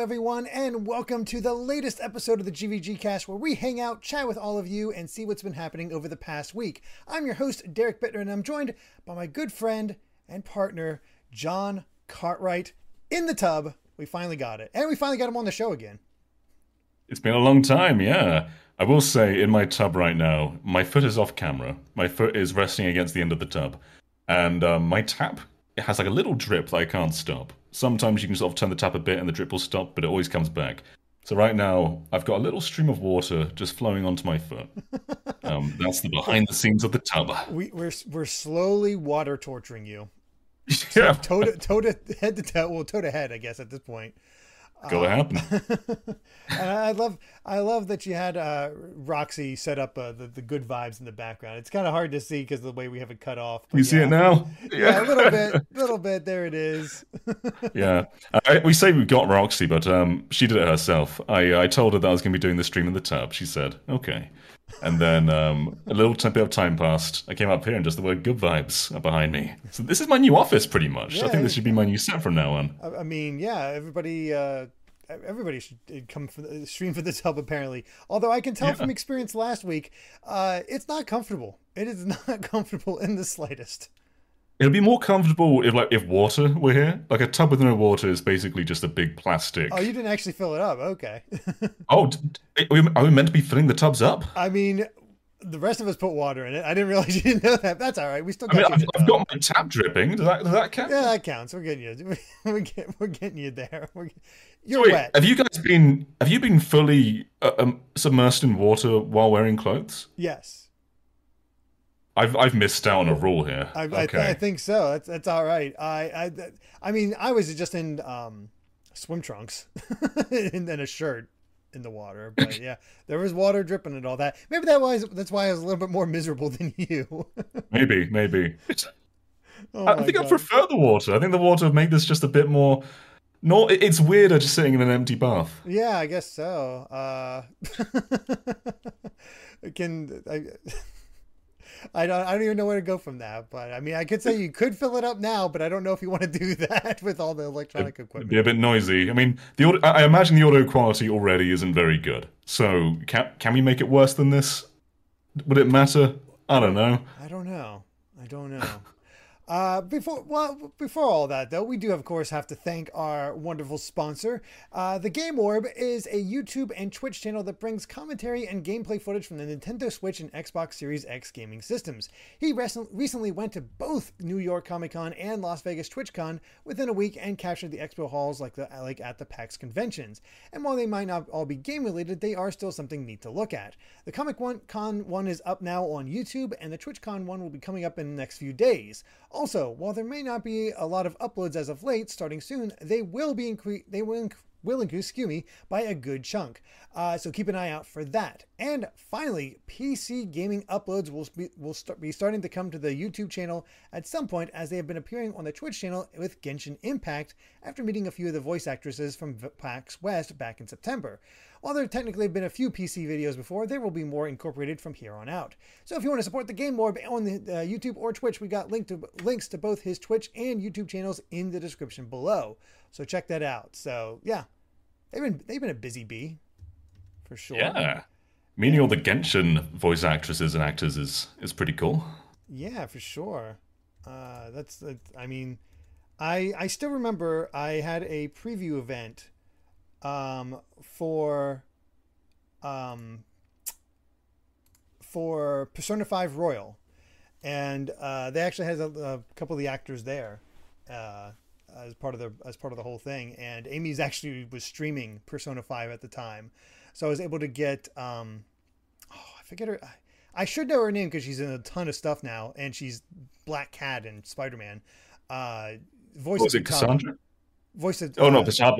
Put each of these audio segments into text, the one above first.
everyone, and welcome to the latest episode of the GVG Cast, where we hang out, chat with all of you, and see what's been happening over the past week. I'm your host, Derek Bittner, and I'm joined by my good friend and partner, Jon Cartwright, in the tub. We finally got it, and we finally got him on the show again. It's been a long time, yeah. I will say, in my tub right now, my foot is off camera. My foot is resting against the end of the tub, and um, my tap it has like a little drip that I can't stop. Sometimes you can sort of turn the tap a bit and the drip will stop, but it always comes back. So right now, I've got a little stream of water just flowing onto my foot. Um, that's the behind the scenes of the tub. We, we're we're slowly water torturing you. Yeah, toe to, toe to head to toe, well, toe to head, I guess at this point. Go happen. and I love, I love that you had uh, Roxy set up uh, the the good vibes in the background. It's kind of hard to see because the way we have it cut off. You see it now? Yeah, a little bit, a little bit. There it is. Yeah, I, we say we got Roxy, but um, she did it herself. I I told her that I was going to be doing the stream in the tub. She said okay, and then um, a little bit of time passed. I came up here and just the word "good vibes" are behind me. So this is my new office, pretty much. I think this should be my new set from now on. I, mean, yeah, everybody, uh, everybody should come for the stream for this help. Apparently, although I can tell Yeah. from experience last week, uh, it's not comfortable. It is not comfortable in the slightest. It'll be more comfortable if like if water were here. Like a tub with no water is basically just a big plastic. Oh, you didn't actually fill it up. Okay. Oh, are we- meant to be filling the tubs up? I mean, the rest of us put water in it. I didn't realize you didn't know that. That's all right. We still I got mean, you. I've, I've got my tap dripping. Does that does that count? Yeah, that counts. We're getting you. We're getting, we're getting you there. We're, you're Wait, wet. have you guys been have you been fully uh, um, submersed in water while wearing clothes? Yes. I've I've missed out on a rule here. I, I, th- I think so. That's that's all right. I I I mean, I was just in um, swim trunks and then a shirt in the water. But yeah, there was water dripping and all that. Maybe that was that's why I was a little bit more miserable than you. maybe maybe. oh I think I prefer the water. I think the water made this just a bit more. No, it's weirder just sitting in an empty bath. Yeah, I guess so. Uh, can I? I don't. I don't even know where to go from that. But I mean, I could say you could fill it up now, but I don't know if you want to do that with all the electronic It'd equipment. be a bit noisy. I mean, the audio, I imagine the audio quality already isn't very good. So can can we make it worse than this? Would it matter? I don't know. I don't know. I don't know. Uh, before well, before all that though, we do of course have to thank our wonderful sponsor. Uh, the Game Orb is a YouTube and Twitch channel that brings commentary and gameplay footage from the Nintendo Switch and Xbox Series X gaming systems. He recent, recently went to both New York Comic Con and Las Vegas TwitchCon within a week and captured the expo halls like the like at the PAX conventions. And while they might not all be game related, they are still something neat to look at. The Comic Con one is up now on YouTube, and the TwitchCon one will be coming up in the next few days. While there may not be a lot of uploads as of late, starting soon, they will be incre- they will inc- will increase excuse me by a good chunk. Uh, so keep an eye out for that. And finally, PC gaming uploads will be, will start, be starting to come to the YouTube channel at some point, as they have been appearing on the Twitch channel with Genshin Impact after meeting a few of the voice actresses from V- PAX West back in September. While there technically have been a few PC videos before, there will be more incorporated from here on out. So if you want to support the Game Orb on the uh, YouTube or Twitch, we got link to, links to both his Twitch and YouTube channels in the description below. So check that out. So yeah, they've been they've been a busy bee, for sure. Yeah. Meeting all the Genshin voice actresses and actors is is pretty cool. Yeah, for sure. Uh, that's, that's I mean, I I still remember I had a preview event um, for um, for Persona Five Royal, and uh, they actually had a, a couple of the actors there uh, as part of the as part of the whole thing. And Amy's actually was streaming Persona Five at the time, so I was able to get um, oh I forget her. I should know her name because she's in a ton of stuff now, and she's Black Cat and Spider Man. Uh, voice Was of it Cassandra? Voice of Oh no, uh, Pasaba.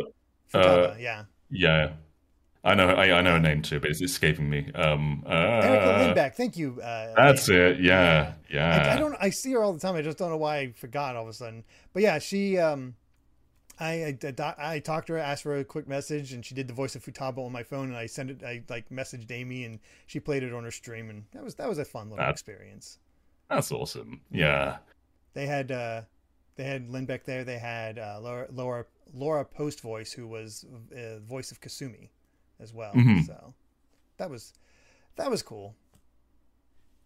Futaba, uh, yeah. Yeah. I know I, I know her name too, but it's escaping me. Um uh, Erica Lindbeck, thank you. Uh, That's Amy. it. Yeah. Yeah. I, I don't. I see her all the time. I just don't know why I forgot all of a sudden. But yeah, she. Um, I, I I talked to her, asked for a quick message, and she did the voice of Futaba on my phone, and I sent it. I like messaged Amy, and she played it on her stream, and that was that was a fun little experience. That's awesome. Yeah. They had uh, they had Lindbeck there. They had uh, Laura Laura Laura Post voice, who was uh, voice of Kasumi as well. Mhm. So that was that was cool.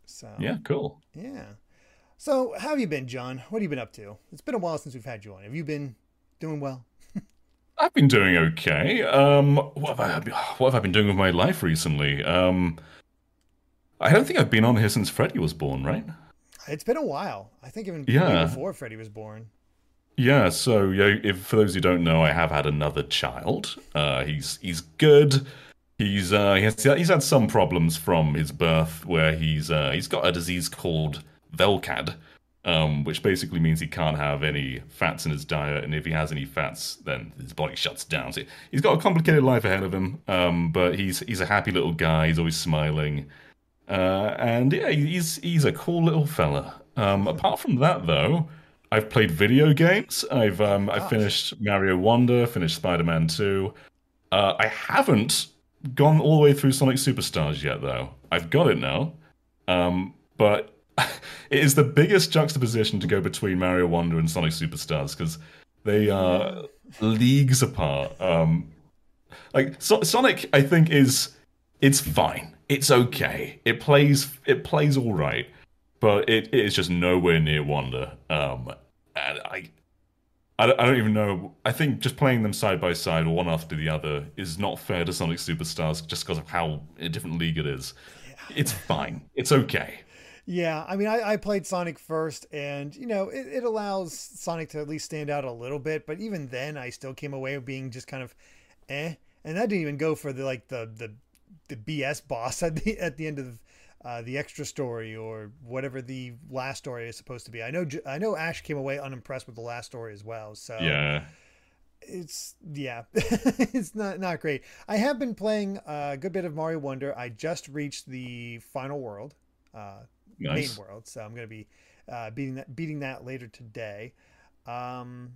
So Yeah, cool. yeah. So how have you been, Jon? What have you been up to? It's been a while since we've had you on. Have you been doing well? I've been doing okay. Um, what have I what have I been doing with my life recently? Um, I don't think I've been on here since Freddie was born, right? It's been a while. I think even Yeah. before Freddie was born. Yeah. So, yeah, if for those who don't know, I have had another child. Uh, he's he's good. He's uh, he has, he's had some problems from his birth, where he's uh, he's got a disease called VLCAD, um, which basically means he can't have any fats in his diet, and if he has any fats, then his body shuts down. So he's got a complicated life ahead of him, um, but he's he's a happy little guy. He's always smiling, uh, and yeah, he's he's a cool little fella. Um, apart from that, though, I've played video games. I've um, I finished Mario Wonder, finished Spider Man Two. Uh, I haven't gone all the way through Sonic Superstars yet, though. I've got it now, um, but it is the biggest juxtaposition to go between Mario Wonder and Sonic Superstars because they are leagues apart. Um, like so- Sonic, I think is it's fine. It's okay. It plays it plays all right, but it, it is just nowhere near Wonder. Um, and I. I don't, I don't even know. I think just playing them side by side, one after the other, is not fair to Sonic Superstars just because of how a different league it is. It's fine. It's okay. Yeah, I mean, I, I played Sonic first, and you know, it, it allows Sonic to at least stand out a little bit. But even then, I still came away being just kind of, eh. And that didn't even go for the like the the the BS boss at the at the end of uh, the extra story or whatever the last story is supposed to be. I know I know Ash came away unimpressed with the last story as well. So Yeah. it's yeah it's not not great i have been playing a good bit of mario wonder i just reached the final world uh Nice. main world so i'm gonna be uh beating that beating that later today um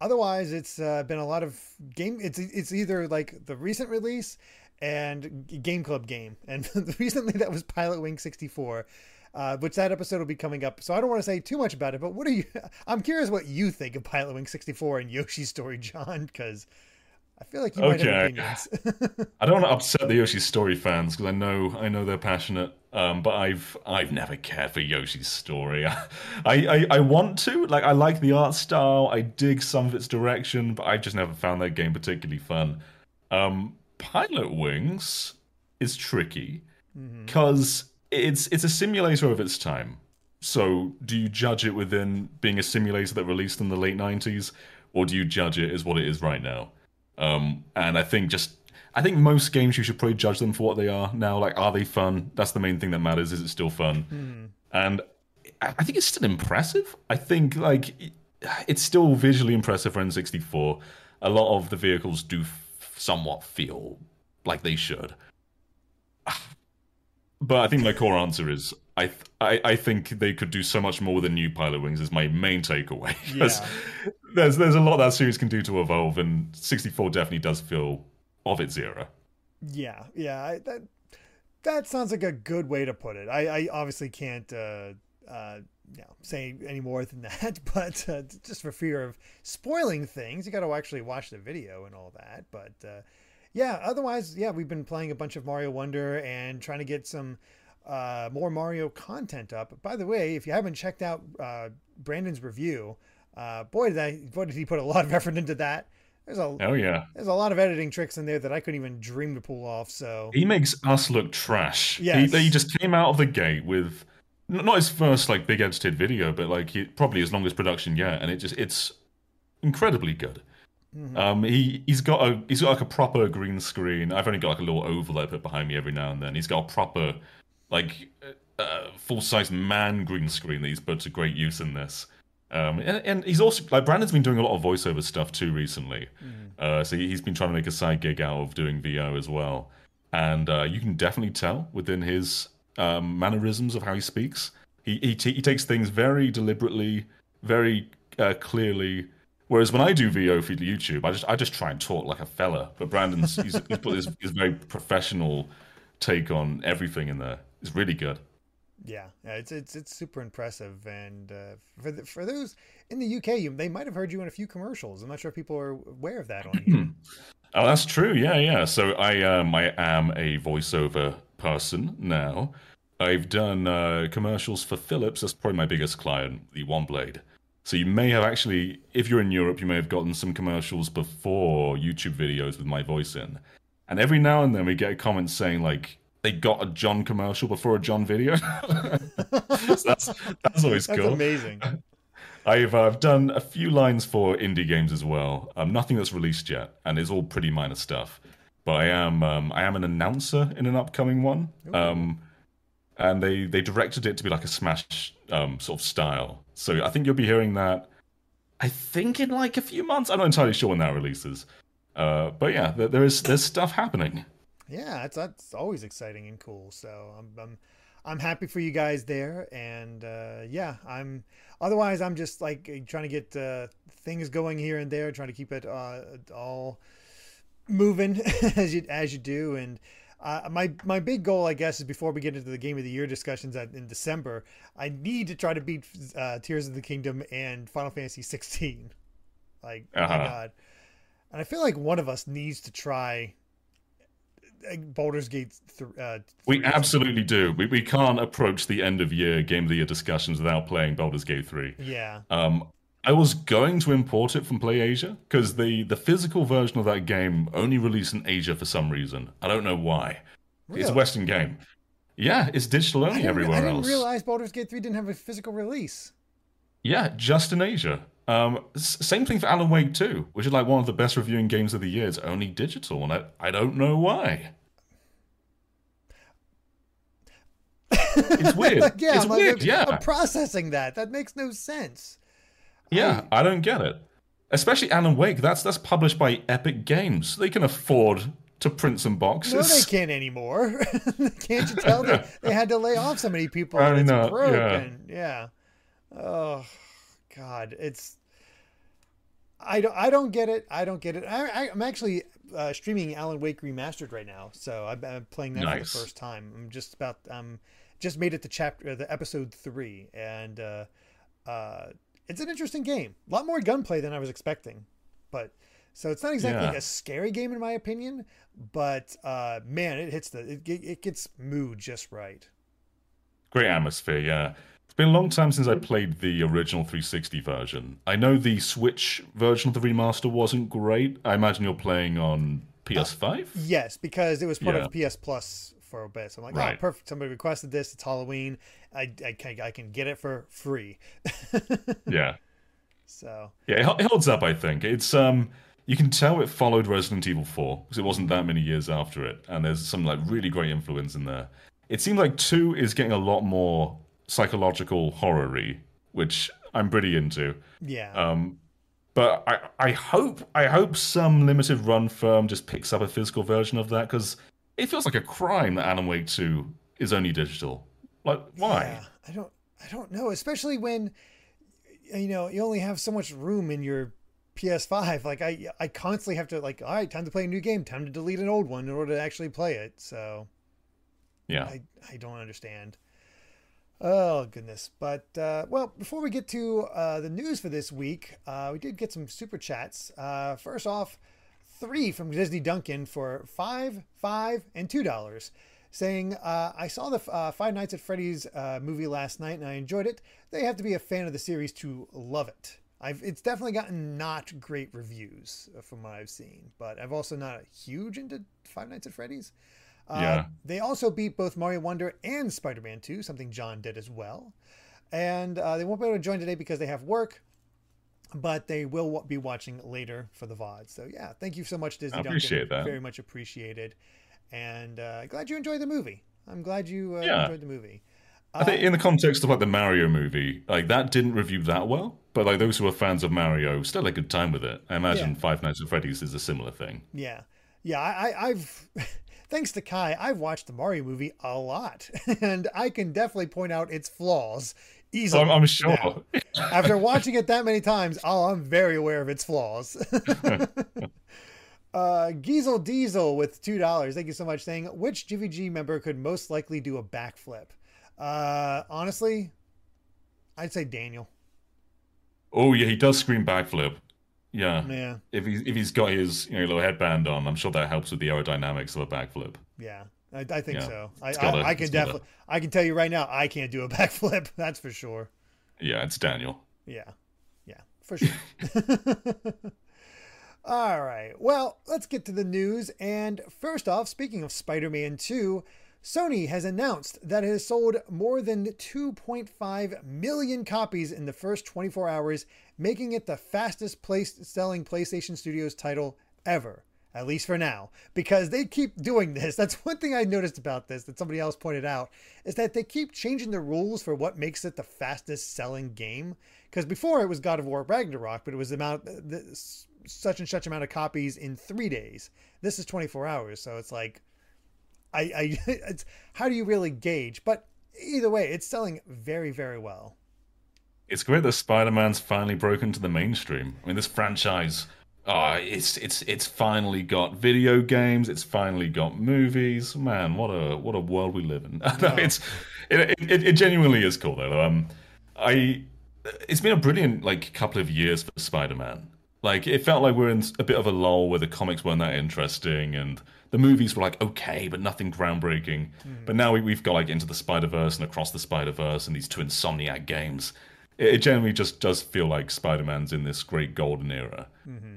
otherwise it's uh, been a lot of game it's it's either like the recent release and game club game and recently that was pilot wing 64 uh, which that episode will be coming up so i don't want to say too much about it but what are you i'm curious what you think of pilot wing 64 and yoshi's story jon because i feel like you might have Okay. opinions I don't want to upset the Yoshi's story fans because I know I know they're passionate. Um, but I've I've never cared for Yoshi's story. I, I I want to like I like the art style. I dig some of its direction, but I've just never found that game particularly fun. Um, Pilotwings is tricky because it's it's a simulator of its time. So do you judge it within being a simulator that released in the late '90s, or do you judge it as what it is right now? Um, and I think just I think most games you should probably judge them for what they are now. Like, are they fun? That's the main thing that matters. Is it still fun? Hmm. And I think it's still impressive. I think like it's still visually impressive for N64. A lot of the vehicles do somewhat feel like they should. But I think my core answer is I, th- I I think they could do so much more with the new Pilotwings. Is my main takeaway. Yeah. There's there's a lot that series can do to evolve, and 64 definitely does feel of its era. Yeah, yeah, I, that that sounds like a good way to put it. I, I obviously can't uh, uh, you know, say any more than that, but uh, just for fear of spoiling things, you got to actually watch the video and all that. But uh, yeah, otherwise, yeah, we've been playing a bunch of Mario Wonder and trying to get some uh, more Mario content up. By the way, if you haven't checked out uh, Brandon's review, uh, boy did I boy did he put a lot of effort into that. There's a Oh yeah, there's a lot of editing tricks in there that I couldn't even dream to pull off. So he makes us look trash. Yes. He, he just came out of the gate with not his first like big edited video, but like he, probably his longest production yet, and it just it's incredibly good. Mhm. Um, he he's got a he's got like a proper green screen. I've only got like a little oval I put behind me every now and then. He's got a proper like uh, full size man green screen that he's put to great use in this. Um, and, and he's also like Brandon's been doing a lot of voiceover stuff too recently. Mhm. Uh, so he- he's been trying to make a side gig out of doing VO as well. And uh, you can definitely tell within his um, mannerisms of how he speaks. He he, t- he takes things very deliberately, very uh, clearly. Whereas when I do VO for YouTube, I just I just try and talk like a fella. But Brandon's he's, he's put his, his very professional take on everything in there. It's really good. Yeah, yeah, it's it's it's super impressive, and uh, for the, for those in the UK, you, they might have heard you in a few commercials. I'm not sure if people are aware of that on here. oh, that's true. Yeah, yeah. So I um I am a voiceover person now. I've done uh, commercials for Philips. That's probably my biggest client, the One Blade. So you may have actually, if you're in Europe, you may have gotten some commercials before YouTube videos with my voice in. And every now and then we get comments saying like they got a Jon commercial before a Jon video. so that's that's always That's cool. amazing. I've uh, I've done a few lines for indie games as well. Um, nothing that's released yet, and it's all pretty minor stuff. But I am um, I am an announcer in an upcoming one. Um, and they they directed it to be like a Smash um, sort of style. So I think you'll be hearing that. I think in like a few months. I'm not entirely sure when that releases. Uh, but yeah, there, there is there's stuff happening. Yeah, that's that's always exciting and cool. So I'm I'm I'm happy for you guys there, and uh, yeah, I'm. Otherwise, I'm just like trying to get uh, things going here and there, trying to keep it uh, all moving as you as you do. And uh, my my big goal, I guess, is before we get into the game of the year discussions at, in December, I need to try to beat uh, Tears of the Kingdom and Final Fantasy 16. Like, oh Uh-huh. my god. And I feel like one of us needs to try uh, Baldur's Gate. Th- uh, We absolutely do. We we can't approach the end of year game of the year discussions without playing Baldur's Gate three. Yeah. Um, I was going to import it from PlayAsia because the the physical version of that game only released in Asia for some reason. I don't know why. It's a Western game. Yeah, it's digital only everywhere else. I didn't else. realize Baldur's Gate 3 didn't have a physical release. Yeah, just in Asia. Um, same thing for Alan Wake 2, which is like one of the best reviewing games of the year. It's only digital, and I, I don't know why. It's weird. yeah, it's like, weird. I'm- yeah. I'm processing that. That makes no sense. Yeah, I don't get it. Especially Alan Wake. That's that's published by Epic Games. They can afford to print some boxes. No, they can't anymore. can't you tell? They, they had to lay off so many people. I and it's know, yeah. Yeah. Oh, God. It's. I don't, I don't get it. I don't get it. I, I, I'm actually uh, streaming Alan Wake Remastered right now, so I'm, I'm playing that Nice. for the first time. I'm just about um just made it to chapter the episode three, and uh, uh, it's an interesting game. A lot more gunplay than I was expecting, but so it's not exactly Yeah. a scary game in my opinion. But uh, man, it hits the it, it gets mood just right. Great atmosphere, yeah. It's been a long time since I played the original 360 version. I know the Switch version of the remaster wasn't great. I imagine you're playing on PS5? Yes, because it was part Yeah. of PS Plus for a bit. So I'm like, oh, perfect. Somebody requested this. It's Halloween. I, I, can, I can get it for free. yeah. so, Yeah, it, holds up, I think. It's um you can tell it followed Resident Evil 4 because it wasn't that many years after it, and there's some like really great influence in there. It seems like 2 is getting a lot more psychological horror-y, which I'm pretty into. yeah. Um, but I, I hope I hope some limited run firm just picks up a physical version of that because it feels like a crime that Alan Wake 2 is only digital. Like, why? Yeah, I don't I don't know, especially when you know, you only have so much room in your PS5. Like I I constantly have to like, all right, time to play a new game, time to delete an old one in order to actually play it. So, Yeah. I I don't understand. Oh goodness! But uh, well, before we get to uh, the news for this week, uh, we did get some super chats. Uh, first off, three from Disney Duncan for five, five, and two dollars, saying, uh, "I saw the uh, Five Nights at Freddy's uh, movie last night and I enjoyed it. They have to be a fan of the series to love it. I've it's definitely gotten not great reviews uh, from what I've seen, but I've also not huge into Five Nights at Freddy's." Uh, Yeah. They also beat both Mario Wonder and Spider Man 2, something Jon did as well. And uh, they won't be able to join today because they have work, but they will be watching later for the VOD. So, yeah, thank you so much, Disney I Duncan. appreciate that. Very much appreciated. And uh, glad you enjoyed the movie. I'm glad you uh, Yeah. enjoyed the movie. I think in the context of like the Mario movie, like that didn't review that well, but like those who are fans of Mario still had a good time with it. I imagine Yeah. Five Nights at Freddy's is a similar thing. Yeah. Yeah, I, I, I've, thanks to Kai, I've watched the Mario movie a lot, and I can definitely point out its flaws easily. I'm, I'm sure. now. After watching it that many times, oh, I'm very aware of its flaws. uh, Giesel Diesel with two dollars. Thank you so much. Saying which GVG member could most likely do a backflip? Uh, honestly, I'd say Daniel. Oh yeah, he does scream backflip. Yeah. Yeah. If he's if he's got his you know little headband on, I'm sure that helps with the aerodynamics of a backflip. Yeah. I, I think Yeah. so. I, gotta- I, I can gotta. definitely. I can tell you right now, I can't do a backflip. That's for sure. Yeah, it's Daniel. Yeah. Yeah, for sure. All right. Well, let's get to the news. And first off, speaking of Spider Man 2, Sony has announced that it has sold more than 2.5 million copies in the first 24 hours, making it the fastest place selling PlayStation Studios title ever. At least for now, because they keep doing this. That's one thing I noticed about this that somebody else pointed out is that they keep changing the rules for what makes it the fastest selling game. Because before it was God of War Ragnarok, but it was uh, the amount the, such and such amount of copies in three days. This is 24 hours, so it's like, I, I it's, how do you really gauge? But either way, it's selling very, very well. It's great that Spider-Man's finally broken to the mainstream. I mean, this franchise, ah, it's it's it's finally got video games. It's finally got movies. Man, what a what a world we live in. No, it's it, it it genuinely is cool though. Um, I it's been a brilliant like couple of years for Spider-Man. Like it felt like we're in a bit of a lull where the comics weren't that interesting and the movies were like okay, but nothing groundbreaking. But now we, we've got like into the Spider Verse and across the Spider Verse and these two Insomniac games. It, generally just does feel like Spider Man's in this great golden era.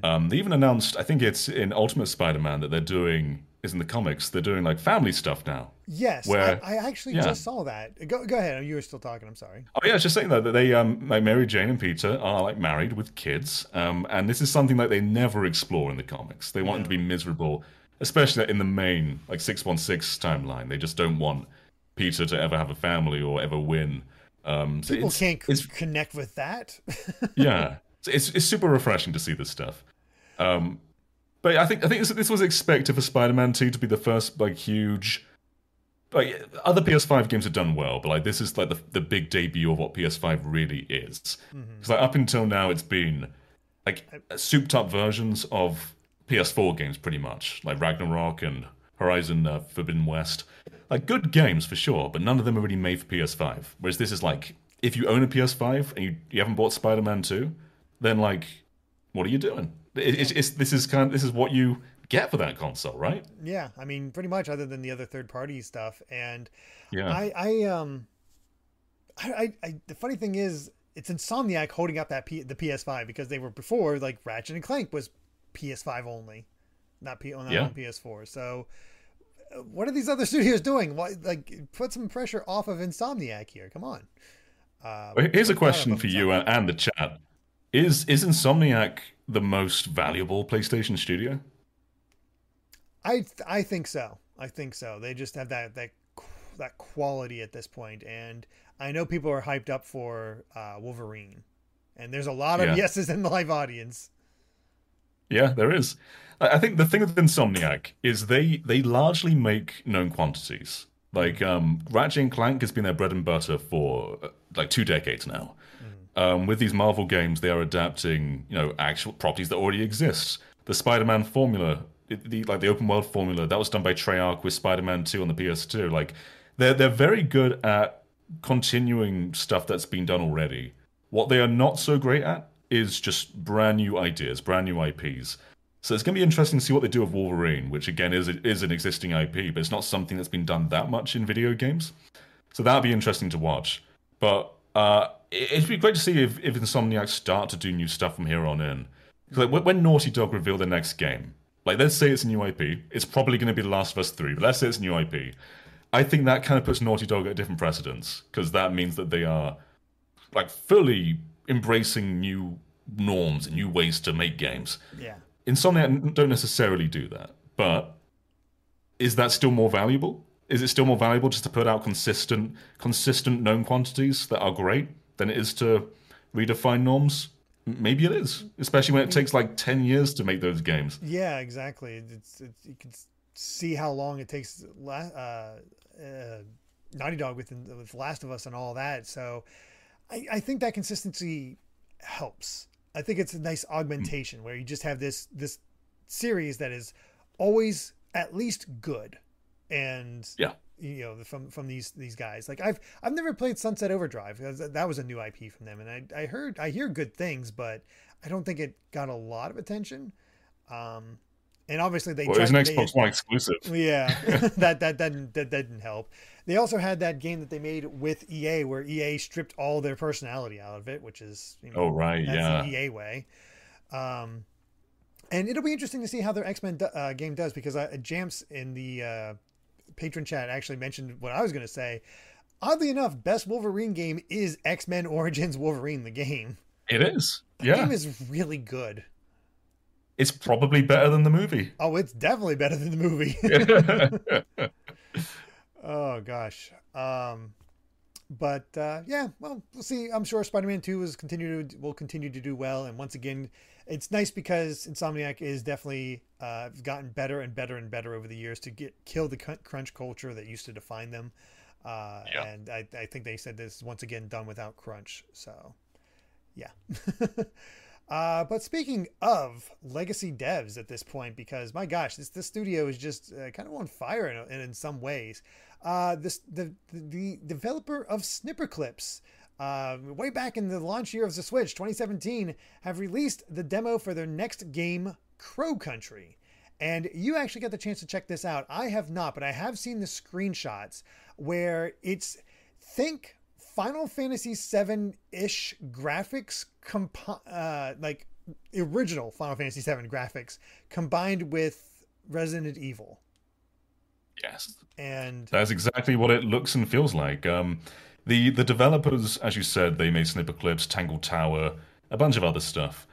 Um, they even announced, I think it's in Ultimate Spider Man that they're doing is in the comics. They're doing like family stuff now. Yes, Where- I, I actually yeah. just saw that. Go, go ahead. You were still talking. I'm sorry. Oh yeah, I was just saying though that they um like Mary Jane and Peter are like married with kids. Um and this is something that they never explore in the comics. They want them to be miserable, especially in the main like six one six timeline. They just don't want Peter to ever have a family or ever win. Um so People it's, can't c- it's connect with that. yeah. It's it's super refreshing to see this stuff. Um but I think I think this, this was expected for Spider-Man 2 to be the first like huge like other PS5 games have done well, but like this is like the the big debut of what PS5 really is. Because like up until now, it's been like souped up versions of PS4 games, pretty much like Ragnarok and Horizon uh, Forbidden West. Like good games for sure, but none of them are really made for PS5. Whereas this is like if you own a PS5 and you, you haven't bought Spider-Man 2, then like what are you doing? It, it's, it's this is kind of this is what you get for that console, right? yeah, I mean, pretty much, other than the other third party stuff. And Yeah. I, I, um, I, I, I, the funny thing is, it's Insomniac holding up that P, the PS5 because they were before like Ratchet and Clank was PS5 only, not P, not Yeah. on PS4. So, what are these other studios doing? Why, like, put some pressure off of Insomniac here. Come on. Uh, Well, Here's a question for you and, and the chat: Is is Insomniac the most valuable PlayStation studio? I I think so. I think so. They just have that that that quality at this point, and I know people are hyped up for uh, Wolverine, and there's a lot of Yeah. yeses in the live audience. Yeah, there is. I think the thing with Insomniac is they they largely make known quantities. Like um, Ratchet and Clank has been their bread and butter for uh, like two decades now. Um, with these Marvel games, they are adapting you know actual properties that already exist. The Spider-Man formula, it- the like the open world formula, that was done by Treyarch with Spider-Man 2 on the PS2. Like they're they're very good at continuing stuff that's been done already. What they are not so great at is just brand new ideas, brand new IPs. So it's going to be interesting to see what they do with Wolverine, which again is is an existing IP, but it's not something that's been done that much in video games. So that'd be interesting to watch. But uh, it- it'd be great to see if, if Insomniac start to do new stuff from here on in. Like when- when Naughty Dog reveal their next game, like let's say it's a new IP, it's probably going to be The Last of Us Three, but let's say it's a new IP. I think that kind of puts Naughty Dog at a different precedence because that means that they are like fully embracing new norms and new ways to make games. Yeah. Insomniac don't necessarily do that, but is that still more valuable? Is it still more valuable just to put out consistent, consistent known quantities that are great than it is to redefine norms? Maybe it is, especially when it takes like ten years to make those games. Yeah, exactly. It's, it's you can see how long it takes uh, uh, Naughty Dog with with Last of Us and all that. So I, I think that consistency helps. I think it's a nice augmentation where you just have this this series that is always at least good, and Yeah. you know from from these these guys. Like I've I've never played Sunset Overdrive. That was a new IP from them, and I I heard I hear good things, but I don't think it got a lot of attention. Um, and obviously they. Well, it was an Xbox One exclusive. Yeah, that, that that that that didn't help. They also had that game that they made with EA, where EA stripped all their personality out of it, which is you know, oh right, yeah, EA way. Um, and it'll be interesting to see how their X Men uh, game does because uh, Jamps in the uh, patron chat actually mentioned what I was going to say. Oddly enough, best Wolverine game is X Men Origins Wolverine, the game. It is. The yeah. game is really good. It's probably better than the movie. Oh, it's definitely better than the movie. oh gosh. Um, but uh, yeah, well, we'll see. I'm sure Spider-Man Two is continue to, will continue to do well, and once again, it's nice because Insomniac is definitely uh, gotten better and better and better over the years to get kill the crunch culture that used to define them. Uh, yeah. And I, I think they said this once again done without crunch. So, yeah. uh, but speaking of legacy devs at this point, because my gosh, this this studio is just uh, kind of on fire in, in, in some ways. Uh, this the the developer of Snipperclips uh, way back in the launch year of the Switch, 2017, have released the demo for their next game, Crow Country. And you actually got the chance to check this out. I have not, but I have seen the screenshots where it's think Final Fantasy VII ish graphics, comp- uh, like original Final Fantasy VII graphics, combined with Resident Evil. Yes. And that's exactly what it looks and feels like. Um, the the developers, as you said, they made Snipperclips, Tangle Tower, a bunch of other stuff.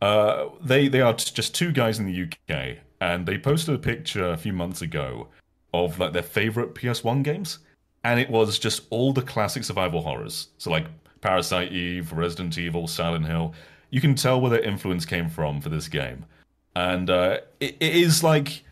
Uh, they they are t- just two guys in the UK, and they posted a picture a few months ago of like their favorite PS1 games, and it was just all the classic survival horrors. So like Parasite Eve, Resident Evil, Silent Hill. You can tell where their influence came from for this game, and uh, it, it is like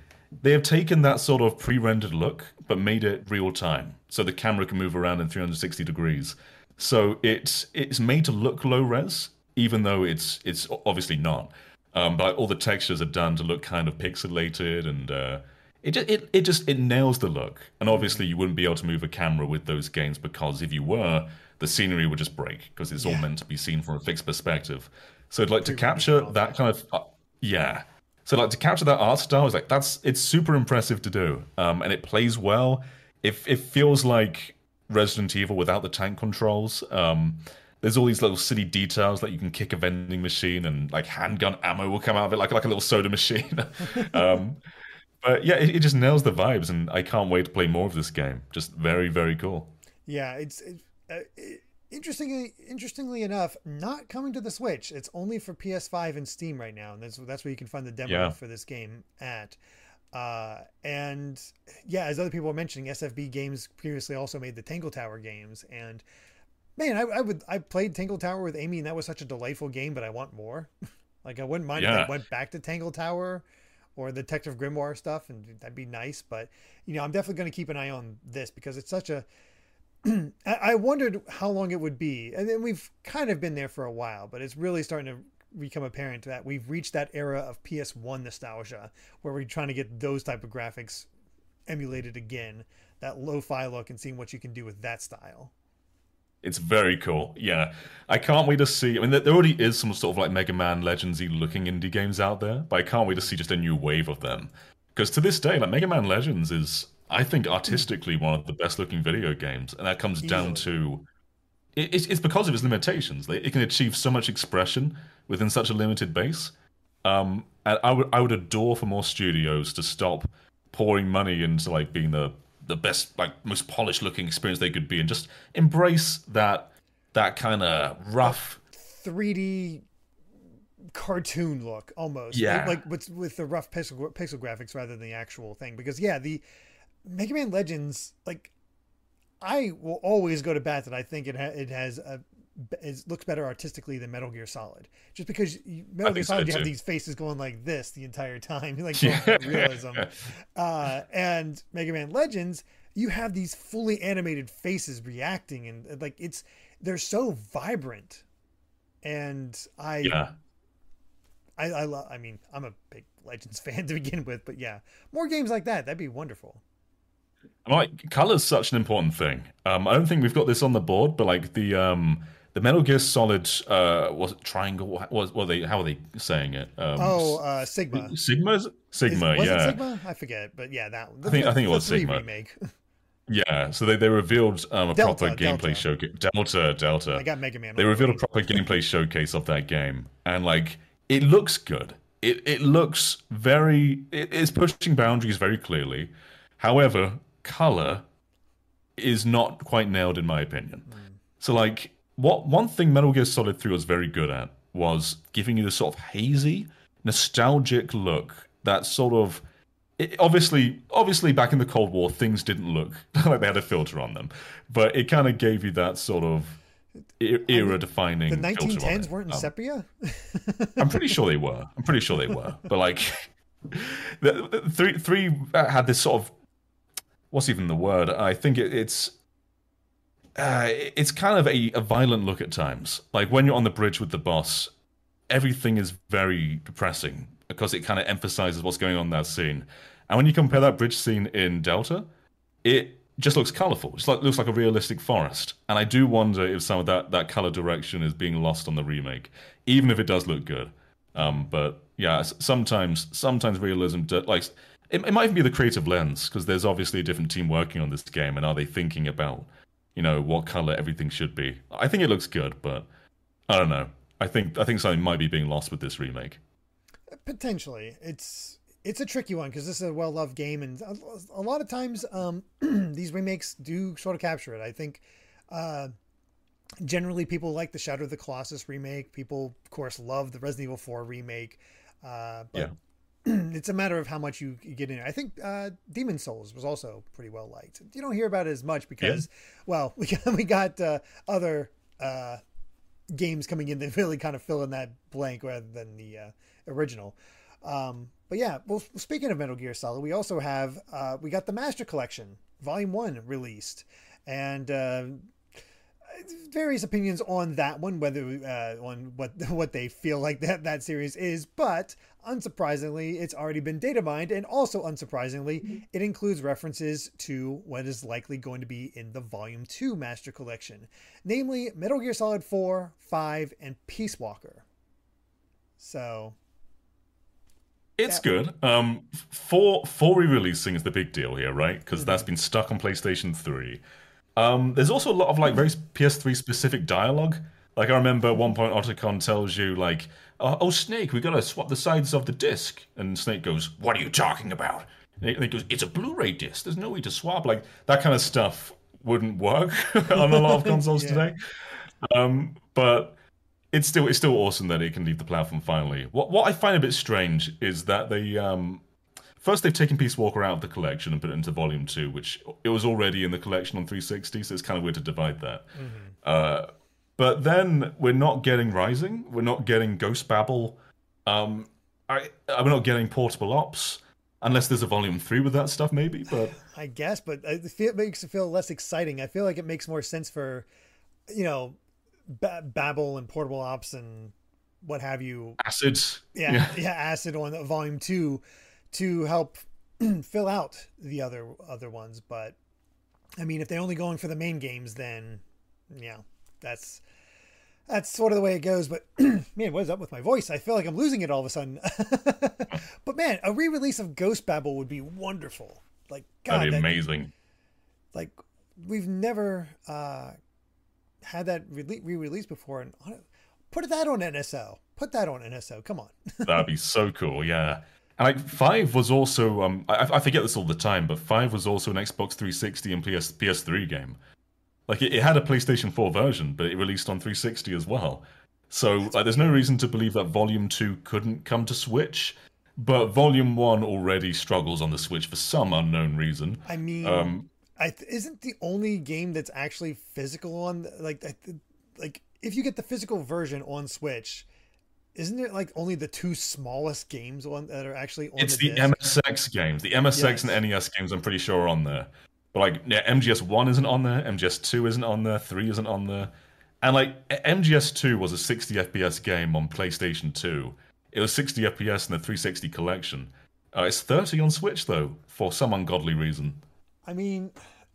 they have taken that sort of pre-rendered look but made it real time so the camera can move around in 360 degrees. So it's it's made to look low res even though it's it's obviously not. Um, but all the textures are done to look kind of pixelated and uh, it just it, it just it nails the look. And obviously you wouldn't be able to move a camera with those games because if you were the scenery would just break because it's yeah. all meant to be seen from a fixed perspective. So i'd like to capture that kind of uh, yeah so like to capture that art style is like that's it's super impressive to do, um, and it plays well. It it feels like Resident Evil without the tank controls. Um, there's all these little silly details like you can kick a vending machine and like handgun ammo will come out of it like like a little soda machine. um, but yeah, it, it, just nails the vibes, and I can't wait to play more of this game. Just very very cool. Yeah, it's it, uh, it, interestingly interestingly enough not coming to the switch it's only for ps5 and steam right now and that's that's where you can find the demo yeah. for this game at uh, and yeah as other people were mentioning sfb games previously also made the tangle tower games and man i, I would i played tangle tower with amy and that was such a delightful game but i want more like i wouldn't mind yeah. if i went back to tangle tower or the detective grimoire stuff and that'd be nice but you know i'm definitely going to keep an eye on this because it's such a I wondered how long it would be, and then we've kind of been there for a while, but it's really starting to become apparent that we've reached that era of PS1 nostalgia where we're trying to get those type of graphics emulated again, that lo-fi look, and seeing what you can do with that style. It's very cool. Yeah, I can't wait to see. I mean, there already is some sort of like Mega Man Legendsy looking indie games out there, but I can't wait to see just a new wave of them. Because to this day, like Mega Man Legends is I think artistically one of the best looking video games, and that comes down to it, it's because of its limitations. It can achieve so much expression within such a limited base. Um, and I would I would adore for more studios to stop pouring money into like being the the best like most polished looking experience they could be, and just embrace that that kind of rough 3D cartoon look almost. Yeah, like with with the rough pixel pixel graphics rather than the actual thing. Because yeah, the Mega Man Legends, like, I will always go to bat that I think it ha- it has a it looks better artistically than Metal Gear Solid, just because you, Metal Gear Solid so you have these faces going like this the entire time, like realism, uh, and Mega Man Legends you have these fully animated faces reacting and like it's they're so vibrant, and I yeah. I I love. I mean, I'm a big Legends fan to begin with, but yeah, more games like that. That'd be wonderful. Like color's such an important thing. Um, I don't think we've got this on the board, but like the um, the Metal Gear Solid uh, was it triangle? What was what they? How are they saying it? Um, oh, uh, Sigma. Sigma. Sigma. Is, yeah. Sigma? I forget, but yeah, that. The, I think I think it was Sigma. Remake. Yeah, so they, they revealed um, a Delta, proper gameplay showcase. Delta, Delta. I got Mega Man. They revealed a proper gameplay showcase of that game, and like it looks good. It it looks very. It is pushing boundaries very clearly. However, color is not quite nailed in my opinion. Mm. So like, what one thing Metal Gear Solid Three was very good at was giving you this sort of hazy, nostalgic look. That sort of it, obviously, obviously, back in the Cold War, things didn't look like they had a filter on them, but it kind of gave you that sort of era-defining. The 1910s weren't in um, sepia. I'm pretty sure they were. I'm pretty sure they were. But like, the, the, three three had this sort of what's even the word? I think it, it's uh, it's kind of a, a violent look at times. Like when you're on the bridge with the boss, everything is very depressing because it kind of emphasizes what's going on in that scene. And when you compare that bridge scene in Delta, it just looks colorful. It like, looks like a realistic forest. And I do wonder if some of that, that color direction is being lost on the remake, even if it does look good. Um, but yeah, sometimes sometimes realism like it, it might even be the creative lens because there's obviously a different team working on this game, and are they thinking about you know what color everything should be? I think it looks good, but I don't know. I think I think something might be being lost with this remake. Potentially, it's it's a tricky one because this is a well loved game, and a, a, lot of times um, these remakes do sort of capture it. I think uh, generally people like the Shadow of the Colossus remake. People, of course, love the Resident Evil 4 remake. Uh, but yeah. it's a matter of how much you, get in. I think uh, Demon Souls was also pretty well liked. You don't hear about it as much because, yeah. well, we got, we got uh, other uh, games coming in that really kind of fill in that blank rather than the uh, original. Um, but yeah, well, speaking of Metal Gear Solid, we also have uh, we got the Master Collection Volume One released, and uh, various opinions on that one, whether uh, on what what they feel like that that series is. But unsurprisingly, it's already been data mined, and also unsurprisingly, it includes references to what is likely going to be in the Volume Two Master Collection, namely Metal Gear Solid Four, Five, and Peace Walker. So it's good. Um, for for re-releasing is the big deal here, right? Because mm-hmm. that's been stuck on PlayStation Three. Um, there's also a lot of like very PS3 specific dialogue. Like I remember at one point Otacon tells you like, oh, "Oh, Snake, we gotta swap the sides of the disc," and Snake goes, "What are you talking about?" And he goes, "It's a Blu-ray disc. There's no way to swap." Like that kind of stuff wouldn't work on a lot of consoles yeah. today. Um, but it's still it's still awesome that it can leave the platform finally. What what I find a bit strange is that they um first they've taken Peace Walker out of the collection and put it into Volume Two, which it was already in the collection on 360, so it's kind of weird to divide that. Mm-hmm. Uh, but then we're not getting Rising, we're not getting Ghost Babel, um, I we're not getting Portable Ops. Unless there's a volume three with that stuff, maybe. But I guess, but it makes it feel less exciting. I feel like it makes more sense for, you know, ba- Babel and Portable Ops and what have you. Acid. Yeah, yeah, yeah Acid on Volume Two to help fill out the other other ones. But I mean, if they're only going for the main games, then yeah, that's that's sort of the way it goes. But man, what is up with my voice? I feel like I'm losing it all of a sudden. but man, a re-release of Ghost Babel would be wonderful. Like God, that'd be amazing. Like we've never uh, had that re-release before, and put that on NSO. Put that on NSO. Come on. That'd be so cool. Yeah. And like five was also um I, I forget this all the time, but five was also an Xbox 360 and PS PS3 game. Like it, it had a PlayStation 4 version, but it released on 360 as well. So like there's no reason to believe that Volume Two couldn't come to Switch. But Volume One already struggles on the Switch for some unknown reason. I mean, um, I th- isn't the only game that's actually physical on like like if you get the physical version on Switch, isn't it like only the two smallest games on that are actually on? It's the, the MSX games, the MSX yes. and NES games. I'm pretty sure are on there, but like yeah, MGS one isn't on there, MGS two isn't on there, three isn't on there, and like MGS two was a 60 FPS game on PlayStation two. It was 60 FPS in the 360 collection. Uh, it's 30 on Switch though, for some ungodly reason. I mean,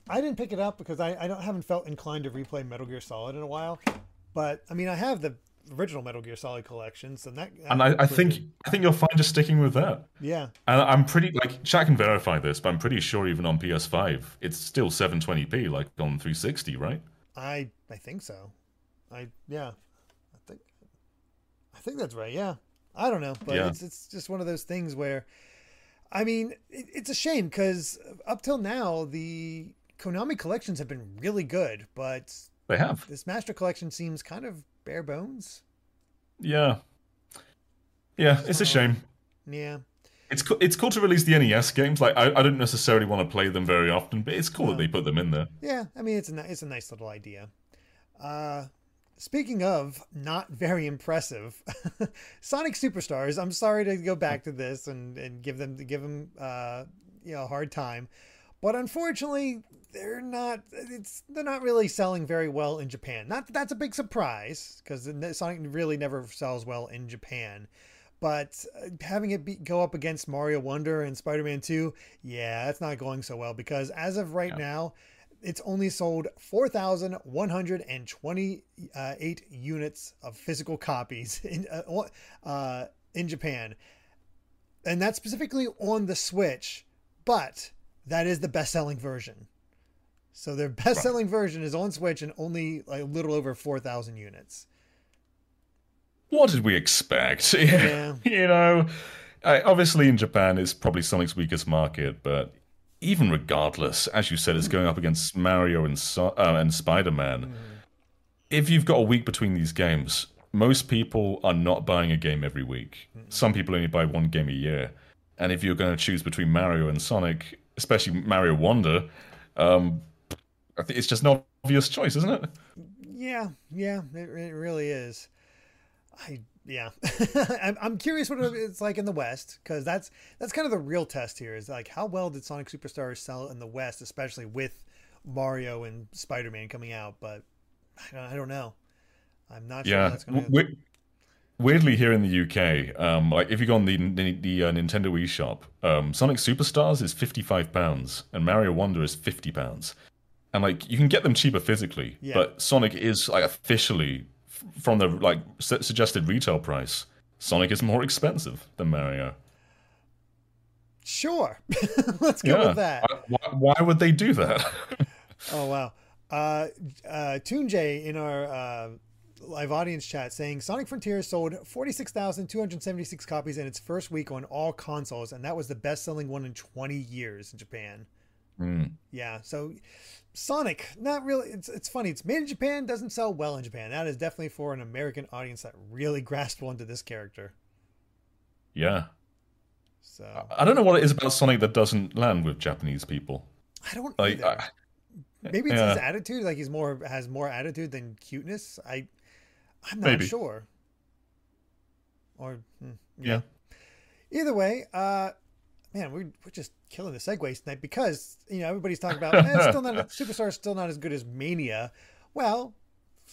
I didn't pick it up because I, I don't haven't felt inclined to replay Metal Gear Solid in a while. But I mean, I have the original Metal Gear Solid collection, so that. that And I, I think good. I think you'll find just sticking with that. yeah, And I'm pretty like Chat can verify this, but I'm pretty sure even on PS5 it's still 720p, like on 360, right? I I think so. I yeah, I think I think that's right. Yeah, I don't know, but Yeah. it's it's just one of those things where, I mean, it, it's a shame because up till now the Konami collections have been really good, but They have. this Master Collection seems kind of bare bones. Yeah. Yeah, it's a shame. Yeah, It's co- it's cool to release the NES games. Like I, I don't necessarily want to play them very often, but it's cool that they put them in there. yeah. I mean, it's a it's a nice little idea. Uh, speaking of not very impressive, Sonic Superstars. I'm sorry to go back to this and and give them give them uh, you know a hard time, but unfortunately they're not. It's they're not really selling very well in Japan. Not that that's a big surprise because Sonic really never sells well in Japan. But uh, having it be, go up against Mario Wonder and Spider Man 2, yeah, that's not going so well because as of right Yeah. now, it's only sold 4,128 units of physical copies in, uh, uh, in Japan. And that's specifically on the Switch, but that is the best selling version. So their best selling version is on Switch and only like a little over 4,000 units. What did we expect? Yeah. you know, I, obviously in Japan it's probably Sonic's weakest market, but even regardless, as you said, it's hmm. going up against Mario and so- uh, and Spider Man. Hmm. If you've got a week between these games, most people are not buying a game every week. Hmm. Some people only buy one game a year, and if you're going to choose between Mario and Sonic, especially Mario Wonder, um, I think it's just not an obvious choice, isn't it? Yeah, yeah, it, it really is. I yeah, I'm, I'm curious what it's like in the West because that's that's kind of the real test here. Is like how well did Sonic Superstars sell in the West, especially with Mario and Spider Man coming out. But I don't, I don't know. I'm not sure Yeah. that's going W- we- weirdly, here in the UK, um, like if you go on the the, the uh, Nintendo eShop, um, Sonic Superstars is fifty five pounds and Mario Wonder is fifty pounds, and like you can get them cheaper physically, Yeah. but Sonic is like officially f- from the like su- suggested retail price. Sonic is more expensive than Mario. Sure, let's go yeah. with that. Why, why would they do that? Oh wow. Uh, uh, Toon J in our uh, live audience chat saying Sonic Frontiers sold 46,276 copies in its first week on all consoles, and that was the best selling one in 20 years in Japan. Hmm. Yeah, so Sonic, not really. It's it's funny. It's made in Japan, doesn't sell well in Japan. That is definitely for an American audience that really grasped onto this character. Yeah. So I don't know what it is about Sonic that doesn't land with Japanese people. I don't Like. I, Maybe it's yeah. his attitude. Like he's more has more attitude than cuteness. I, I'm not Maybe. sure. Or hmm, Yeah. Either way, uh, man, we're we're just killing the segues tonight because you know everybody's talking about eh, it's still not Superstar is still not as good as Mania. Well,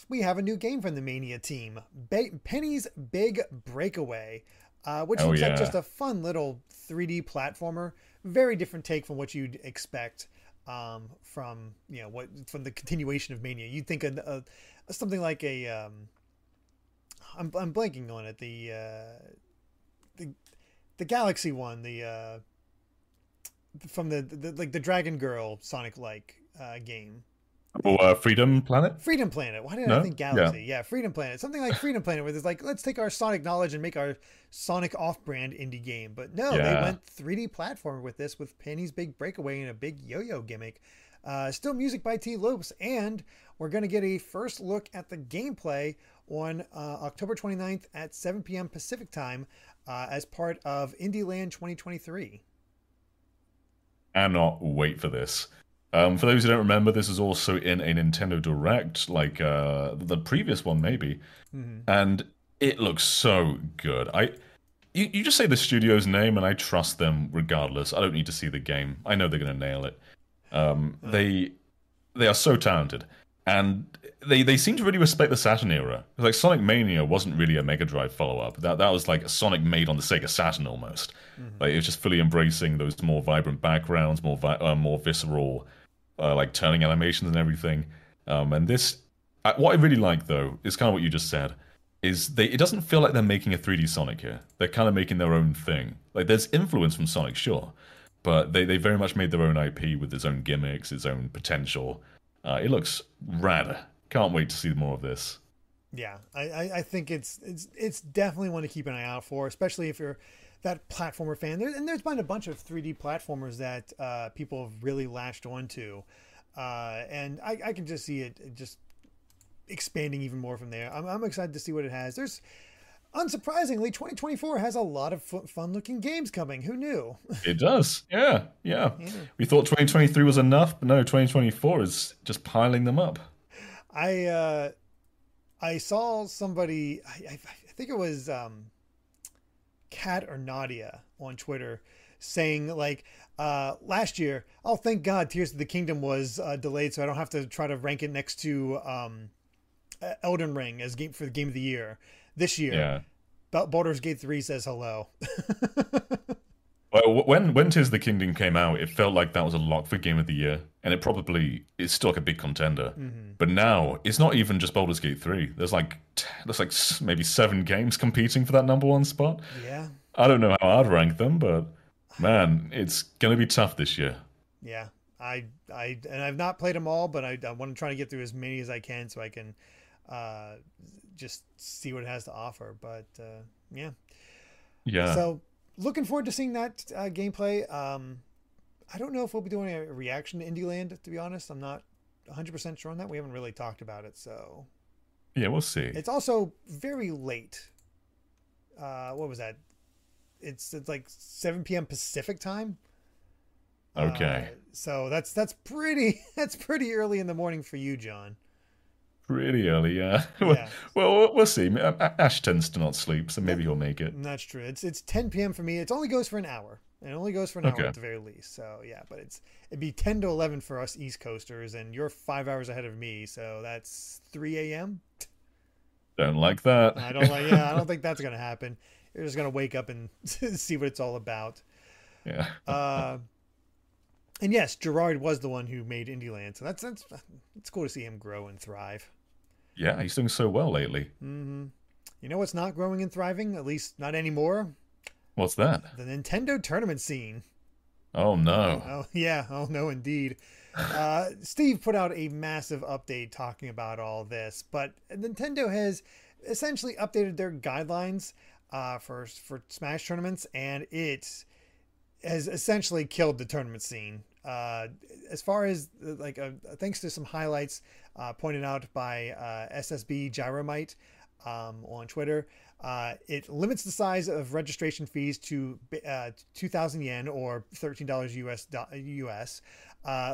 we have a new game from the Mania team, ba- Penny's Big Breakaway, uh, which Oh, looks like yeah. just a fun little 3D platformer. Very different take from what you'd expect um, from you know what from the continuation of Mania. You'd think a, a something like a um, I'm I'm blanking on it. The uh, the the Galaxy one, the uh, from the, the like the Dragon Girl Sonic like uh, game. oh, uh, Freedom Planet? Freedom Planet. Why did I think Galaxy? Yeah. Freedom Planet. Something like Freedom Planet, where it's like, let's take our Sonic knowledge and make our Sonic off-brand indie game. But no, they went 3D platformer with this, with Penny's Big Breakaway and a big yo-yo gimmick. Uh, still music by T. Lopes, and we're going to get a first look at the gameplay on uh, October 29th at 7 p.m. Pacific time uh, as part of IndieLand 2023. cannot wait for this. Um, for those who don't remember, this is also in a Nintendo Direct, like uh, the previous one, maybe, Mm-hmm. and it looks so good. I, you, you just say the studio's name, and I trust them regardless. I don't need to see the game. I know they're going to nail it. Um, they, they are so talented, and they they seem to really respect the Saturn era. Like Sonic Mania wasn't really a Mega Drive follow up. That that was like a Sonic made on the Sega Saturn almost. Mm-hmm. Like it was just fully embracing those more vibrant backgrounds, more vi- uh, more visceral, uh, like turning animations and everything. Um, and this, uh, what I really like though is kind of what you just said. Is they it doesn't feel like they're making a 3D Sonic here. They're kind of making their own thing. Like there's influence from Sonic, sure, but they they very much made their own IP with its own gimmicks, its own potential uh, it looks rad. Can't wait to see more of this. Yeah, I, I think it's it's it's definitely one to keep an eye out for, especially if you're that platformer fan. There, and there's been a bunch of 3D platformers that uh, people have really latched onto, uh, and I, I, can just see it just expanding even more from there. I'm, I'm excited to see what it has. There's unsurprisingly, 2024 has a lot of fun looking games coming. Who knew? it does. Yeah, yeah, yeah. We thought 2023 was enough, but no, 2024 is just piling them up. I uh, I saw somebody. I, I, I think it was um, Kat or Nadia on Twitter saying like uh, last year, oh thank God, Tears of the Kingdom was uh, delayed, so I don't have to try to rank it next to um, Elden Ring as game for the game of the year this year. Yeah. Baldur's Gate 3 says hello. well, when when Tears the Kingdom came out, it felt like that was a lock for Game of the Year, and it probably is still like a big contender. Mm-hmm. But now it's not even just Baldur's Gate 3. There's like there's like maybe seven games competing for that number one spot. Yeah. I don't know how I'd rank them, but man, it's gonna be tough this year. Yeah, I I and I've not played them all, but I, I want to try to get through as many as I can so I can uh, just see what it has to offer. But uh, yeah, yeah. So looking forward to seeing that uh, gameplay. Um, I don't know if we'll be doing a reaction to Indie Land. To be honest, I'm not 100 percent sure on that. We haven't really talked about it, so yeah, we'll see. It's also very late. Uh, what was that? It's it's like 7 p.m. Pacific time. Okay. Uh, so that's that's pretty that's pretty early in the morning for you, Jon. Pretty early, yeah. yeah. well, we'll see. Ash tends to not sleep, so maybe he'll make it. That's true. It's it's 10 p.m. for me. It only goes for an hour. It only goes for an okay. hour at the very least. So yeah, but it's it'd be 10 to 11 for us East Coasters, and you're five hours ahead of me. So that's 3 a.m. Don't like that. I don't like. Yeah, I don't think that's gonna happen. You're just gonna wake up and see what it's all about. Yeah. uh, and yes, Gerard was the one who made Indie Land, so that's that's it's cool to see him grow and thrive. Yeah, he's doing so well lately. Mm-hmm. You know what's not growing and thriving? At least not anymore. What's that? The Nintendo tournament scene. Oh no. Oh yeah. Oh no, indeed. uh, Steve put out a massive update talking about all this, but Nintendo has essentially updated their guidelines uh, for for Smash tournaments, and it has essentially killed the tournament scene. Uh, as far as like, uh, thanks to some highlights uh, pointed out by uh, SSB Gyromite um, on Twitter, uh, it limits the size of registration fees to uh, 2,000 yen or $13 US. US.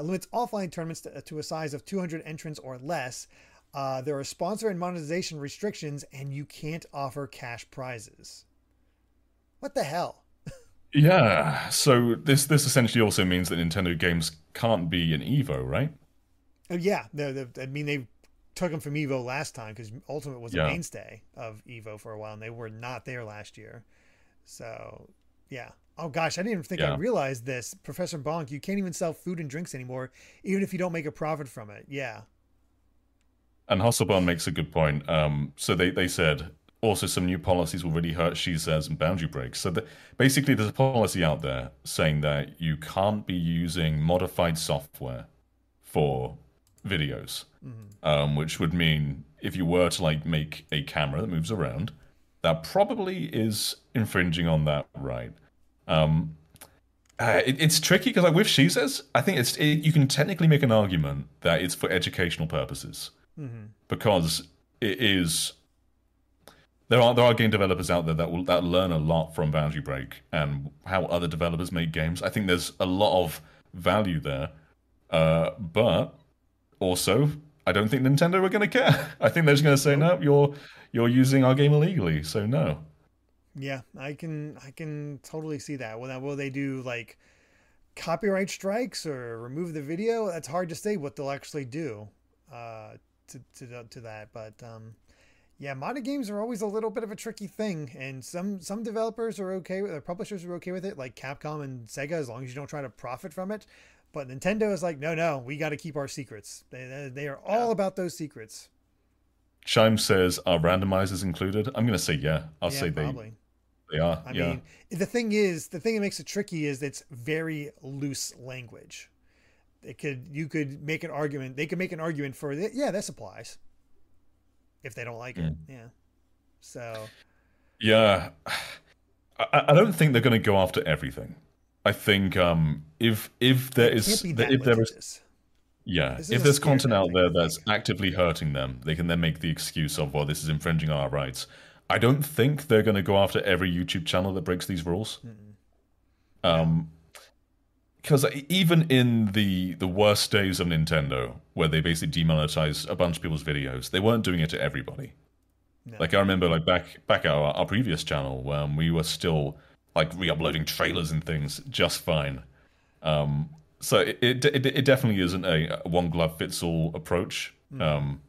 limits offline tournaments to, to, a size of 200 entrants or less. there are sponsor and monetization restrictions, and you can't offer cash prizes. What the hell? Yeah. So this this essentially also means that Nintendo games can't be an Evo, right? Oh, yeah. The, the, I mean, they took them from Evo last time because Ultimate was yeah. a mainstay of Evo for a while, and they were not there last year. So, yeah. Oh gosh, I didn't even think yeah. I realized this, Professor Bonk. You can't even sell food and drinks anymore, even if you don't make a profit from it. Yeah. And Hasselborn makes a good point. Um, so they, they said also some new policies will really hurt, Shesez, and Boundary Break's. So the, basically, there's a policy out there saying that you can't be using modified software for videos, mm-hmm. um, which would mean if you were to like make a camera that moves around, that probably is infringing on that right. Um, uh, it, it's tricky because like with Shesez, I think it's it, you can technically make an argument that it's for educational purposes mm-hmm. because it is there are there are game developers out there that will that learn a lot from Boundary Break and how other developers make games. I think there's a lot of value there, uh, but also I don't think Nintendo are going to care. I think they're just going to say no, you're you're using our game illegally, so no. Yeah, I can I can totally see that. Well, now will they do like copyright strikes or remove the video? That's hard to say what they'll actually do. uh, to to to that. But um, yeah, modded games are always a little bit of a tricky thing, and some some developers are okay with, or publishers are okay with it, like Capcom and Sega, as long as you don't try to profit from it. But Nintendo is like, no, no, we got to keep our secrets. They they are all about those secrets. Chime says, "Are randomizers included?" I'm going to say yeah. I'll Yeah, say they probably. they are. I yeah. mean, the thing is, the thing that makes it tricky is it's very loose language. It could you could make an argument. They could make an argument for it. Yeah, this applies. If they don't like it, Mm. yeah. So Yeah, I, I don't think they're going to go after everything. I think um, if if there it is if there is yeah This is if there's content out there that's actively hurting them, they can then make the excuse of well this is infringing our rights. I don't think they're going to go after every YouTube channel that breaks these rules. Um, because even in the the worst days of Nintendo, where they basically demonetized a bunch of people's videos, they weren't doing it to everybody. No. Like I remember, like back back at our, our previous channel, when we were still like re-uploading trailers and things just fine. Um, so it, it it it definitely isn't a one glove fits all approach. Hmm. Um,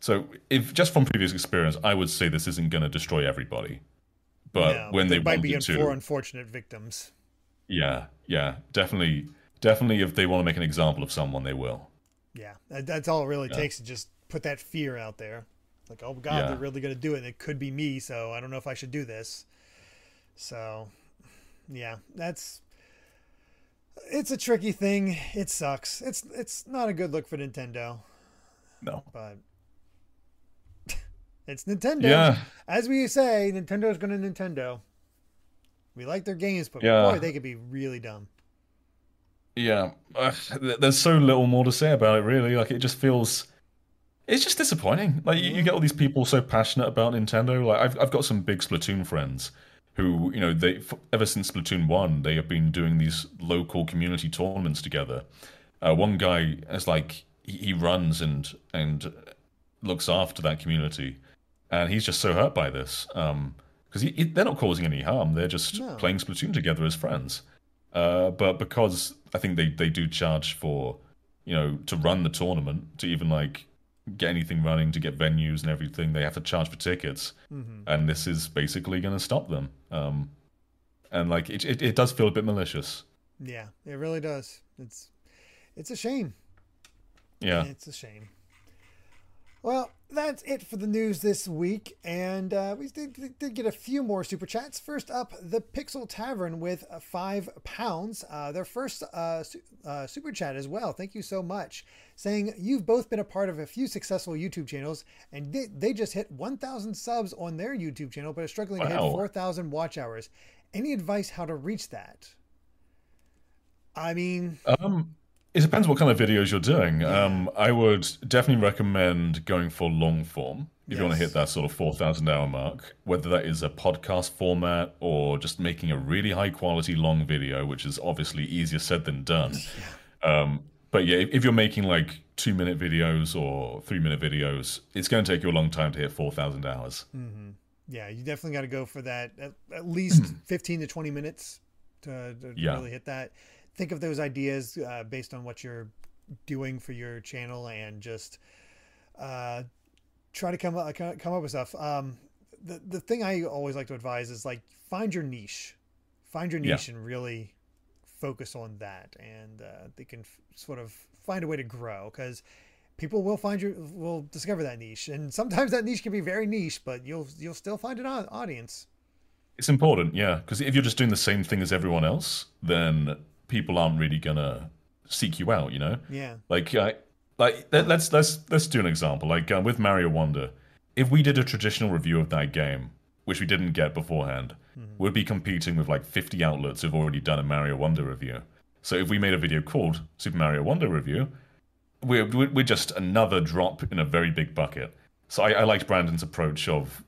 so if just from previous experience, I would say this isn't going to destroy everybody. But No, when they might be to, four unfortunate victims. Yeah, yeah, definitely, definitely. If they want to make an example of someone, they will. Yeah, that, that's all it really Yeah. takes to just put that fear out there. Like, oh god, Yeah. they're really going to do it. and It could be me, so I don't know if I should do this. So, yeah, that's it's a tricky thing. It sucks. It's it's not a good look for Nintendo, No. but it's Nintendo. Yeah, As we say, Nintendo's going to Nintendo. We like their games, but Yeah. boy, they could be really dumb. yeah. Th- there's so little more to say about it, really. Like it just feels. It's just disappointing. Like you, you get all these people so passionate about Nintendo. Like I've I've got some big Splatoon friends who you know they ever since Splatoon one they have been doing these local community tournaments together. Uh, one guy is like he, he runs and and looks after that community, and he's just so hurt by this because he, he- they're not causing any harm. They're just No. playing Splatoon together as friends. Uh, but because I think they they do charge for you know to run the tournament to even like get anything running to get venues and everything they have to charge for tickets hmm and this is basically going to stop them um and like it, it, it does feel a bit malicious Yeah, it really does. It's it's a shame. yeah It's a shame. Well, that's it for the news this week, and uh, we did, did get a few more super chats. First up, the Pixel Tavern with five pounds. Uh, their first uh, su- uh, super chat as well. Thank you so much. Saying you've both been a part of a few successful YouTube channels, and they, they just hit 1,000 subs on their YouTube channel, but are struggling to hit Wow. 4,000 watch hours. Any advice how to reach that? I mean, um it depends what kind of videos you're doing. Um i would definitely recommend going for long form. If you want to hit that sort of 4000 hour mark whether that is a podcast format or just making a really high quality long video which is obviously easier said than done. Um but yeah if, you're making like two minute videos or three minute videos it's going to take you a long time to hit 4000 hours. Hmm Yeah, you definitely got to go for that at, at least 15 to 20 minutes to, to Yeah. really hit that. Think of those ideas uh, based on what you're doing for your channel and just uh, try to come up, come up with stuff. Um, the, the thing I always like to advise is like find your niche, find your Yeah. niche and really focus on that. And uh, they can f- sort of find a way to grow because people will find your will discover that niche and sometimes that niche can be very niche but you'll you'll still find an audience It's important, yeah, because if you're just doing the same thing as everyone else, then people aren't really gonna seek you out, you know. yeah Like, I, like let, let's let's let's do an example. Like uh, with Mario Wonder, if we did a traditional review of that game, which we didn't get beforehand, we'd be competing with like 50 outlets who've already done a Mario Wonder review. So if we made a video called Super Mario Wonder Review, we're we're we're just another drop in a very big bucket. So I, I liked Brandon's approach of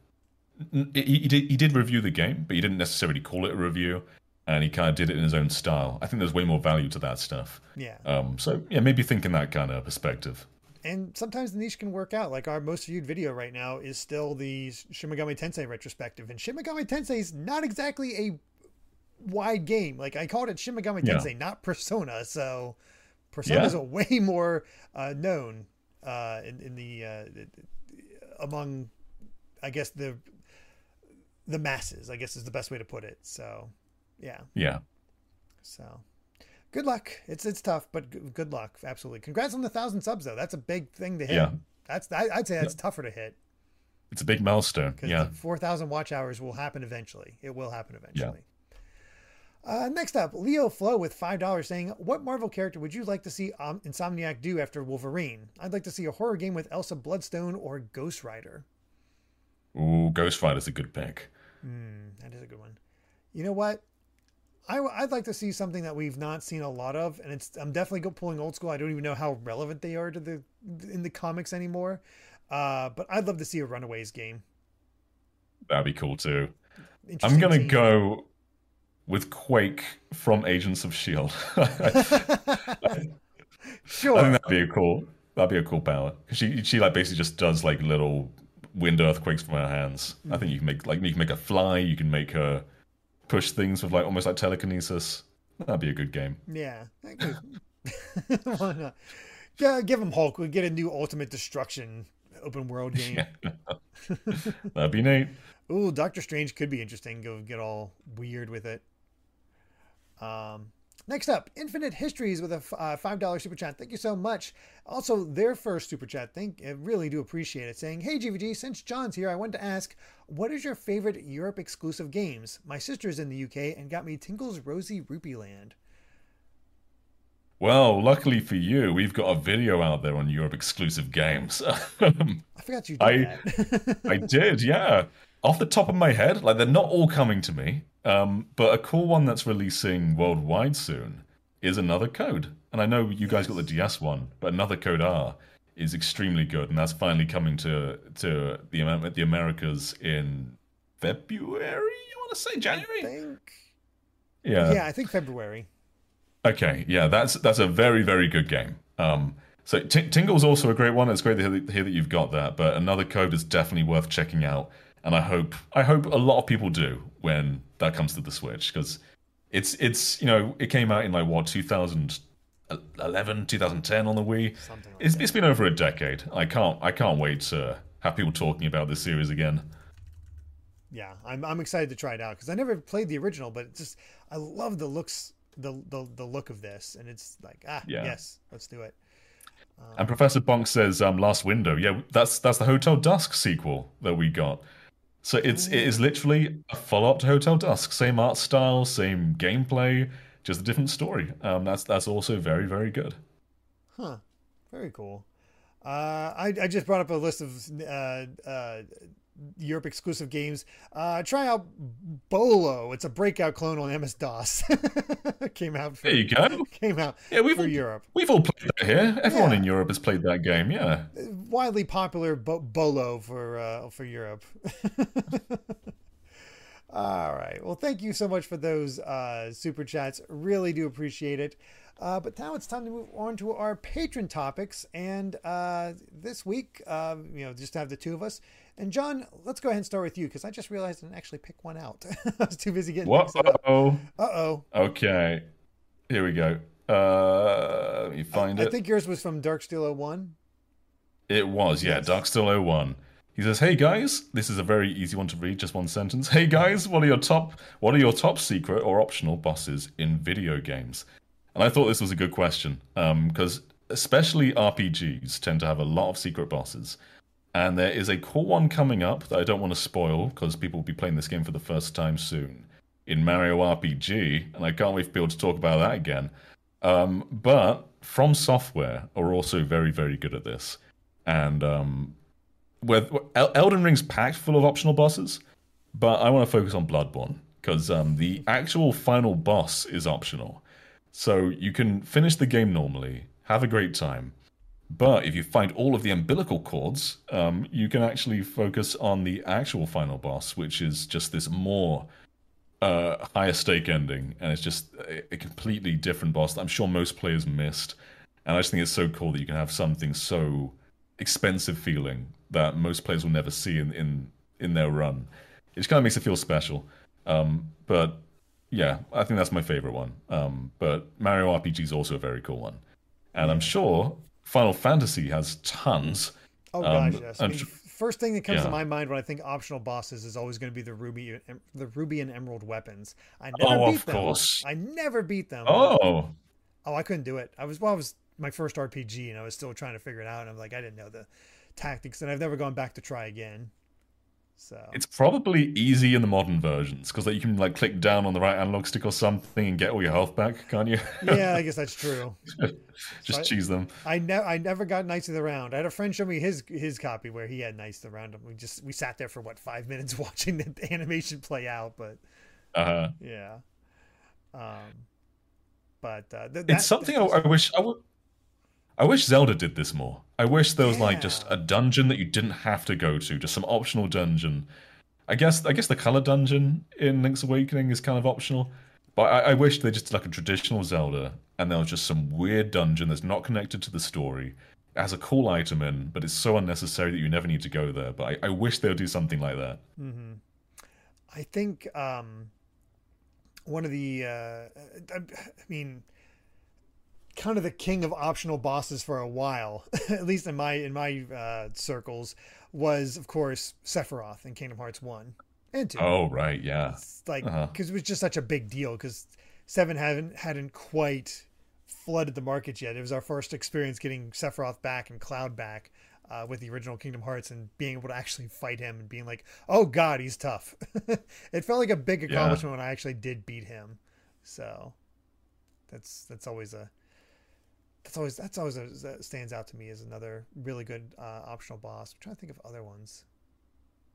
he, he did he did review the game, but he didn't necessarily call it a review, and he kind of did it in his own style. I think there's way more value to that stuff. yeah Um, so yeah, maybe think in that kind of perspective. and sometimes the niche can work out like our most viewed video right now is still the Shin Megami Tensei retrospective and Shin Megami Tensei is not exactly a wide game like i called it Shin Megami Yeah. tensei not persona so persona is Yeah. a way more uh, known uh, in, in the uh, among, I guess the the masses. I guess is the best way to put it. So, yeah. Yeah. So, good luck. It's it's tough, but g- good luck. Absolutely. Congrats on the thousand subs though. That's a big thing to hit. Yeah. That's I, I'd say that's tougher to hit It's a big milestone. Yeah. four thousand watch hours will happen eventually. It will happen eventually. Uh, next up, Leo Flo with five dollars saying, "What Marvel character would you like to see um, Insomniac do after Wolverine? I'd like to see a horror game with Elsa Bloodstone or Ghost Rider." Ooh, Ghost Rider's a good pick. Hmm, that is a good one. You know what? I, would like to see something that we've not seen a lot of, and it's I'm definitely pulling old school. I don't even know how relevant they are to the in the comics anymore, uh, but I'd love to see a Runaways game. That'd be cool too. I'm gonna team. go with Quake from Agents of Shield. sure, I think that'd be a cool. That'd be a cool power. She she like basically just does like little wind earthquakes from her hands. I think you can make like you can make her fly. You can make her push things with like almost like telekinesis. That'd be a good game. Yeah. Why not? Yeah, give him Hulk. We get a new Ultimate Destruction open world game. That'd be neat. Ooh, Doctor Strange could be interesting. Go get all weird with it. Um, next up, Infinite Histories with a uh, five dollar super chat. Thank you so much. Also, their first super chat. Thank, I really do appreciate it. Saying, "Hey GVG, since Jon's here, I wanted to ask, what is your favorite Europe exclusive games? My sister's in the UK and got me Tingle's Rosy Rupee Land. Well, luckily for you, we've got a video out there on Europe exclusive games. I forgot you did I- that. I did, yeah. Off the top of my head, like they're not all coming to me, um, but a cool one that's releasing worldwide soon is another code. And I know you guys got the DS one, but another code R is extremely good, and that's finally coming to to the the Americas in February. I want to say January? I think. Yeah. Yeah, I think February. Okay, yeah, that's that's a very very good game. Um, so T- Tingle's also a great one. It's great to hear that you've got that, but another code is definitely worth checking out. And I hope I hope a lot of people do when that comes to the Switch because it's it's you know it came out in like what 2011 2010 on the Wii. Like It's, it's been over a decade. I can't I can't wait to have people talking about this series again. Yeah, I'm I'm excited to try it out because I never played the original, but just I love the looks the the, the look of this, and it's like ah Yeah. yes, let's do it. And Professor Bonk says, um, "Last Window, yeah, that's that's the Hotel Dusk sequel that we got. So it's it is literally a follow up to Hotel Dusk, same art style, same gameplay, just a different story. Um, that's that's also very very good. Huh, very cool. Uh, I I just brought up a list of uh, uh, Europe exclusive games. Uh, try out Bolo. It's a breakout clone on MS DOS. came out for There you go. came out Yeah, we've for all, Europe. we've all played that here. Everyone Yeah. in Europe has played that game. Yeah, widely popular bo- bolo for uh, for Europe. All right. Well, thank you so much for those uh, super chats. Really do appreciate it. Uh, but now it's time to move on to our patron topics. And uh, this week, uh, you know, just to have the two of us. And Jon, let's go ahead and start with you because I just realized I didn't actually pick one out. I was too busy getting set up. oh. Uh oh. Okay, here we go. Uh, let me find I it. I think yours was from Darksteel 01. It was, yeah. Yes. Darksteel 01. He says, "Hey guys, this is a very easy one to read, just one sentence. Hey guys, what are your top what are your top secret or optional bosses in video games?" And I thought this was a good question because especially RPGs tend to have a lot of secret bosses. And there is a cool one coming up that I don't want to spoil because people will be playing this game for the first time soon in Mario RPG, and I can't wait for people to talk about that again. Um, but From Software are also very, very good at this. And um, with El- Elden Ring's packed full of optional bosses, but I want to focus on Bloodborne because um, the actual final boss is optional. So you can finish the game normally, have a great time, but if you find all of the umbilical cords, um, you can actually focus on the actual final boss, which is just this more uh, higher stake ending, and it's just a, a completely different boss that I'm sure most players missed. And I just think it's so cool that you can have something so expensive feeling that most players will never see in in, in their run. It just kind of makes it feel special. Um, but yeah, I think that's my favorite one. Um, but Mario RPG is also a very cool one, and I'm sure Final Fantasy has tons. Oh Um, gosh, yes. I mean, first thing that comes to my mind when I think optional bosses is always going to be the ruby, the ruby and emerald weapons. I never Oh, beat of them. course. I never beat them. Oh, Oh, I couldn't do it. I was well, I was my first RPG, and I was still trying to figure it out. And I'm like, I didn't know the tactics, and I've never gone back to try again. So it's probably easy in the modern versions because like, you can like click down on the right analog stick or something and get all your health back, can't you? yeah, I guess that's true. Just I- cheese them. I never, I never got Knights of the Round. I had a friend show me his his copy where he had Knights of the Round. We just we sat there for what five minutes watching the animation play out, but Uh, huh. yeah. Um, but uh, th- that- it's something I, I wish I would. I wish Zelda did this more. I wish there was like just a dungeon that you didn't have to go to, just some optional dungeon. I guess I guess the color dungeon in Link's Awakening is kind of optional, but I, I wish they just did like a traditional Zelda, and there was just some weird dungeon that's not connected to the story. It has a cool item in, but it's so unnecessary that you never need to go there. But I, I wish they would do something like that. Mm-hmm. I think um, one of the, uh, I, I mean, kind of the king of optional bosses for a while, at least in my in my uh, circles, was of course Sephiroth in Kingdom Hearts one and two. Oh right, yeah. It's like Uh-huh. because it was just such a big deal because seven hadn't hadn't quite flooded the market yet. It was our first experience getting Sephiroth back and Cloud back uh, with the original Kingdom Hearts and being able to actually fight him and being like, oh god, he's tough. it felt like a big accomplishment when I actually did beat him. So that's that's always a that's always that's always a, that stands out to me as another really good uh, optional boss. I'm trying to think of other ones.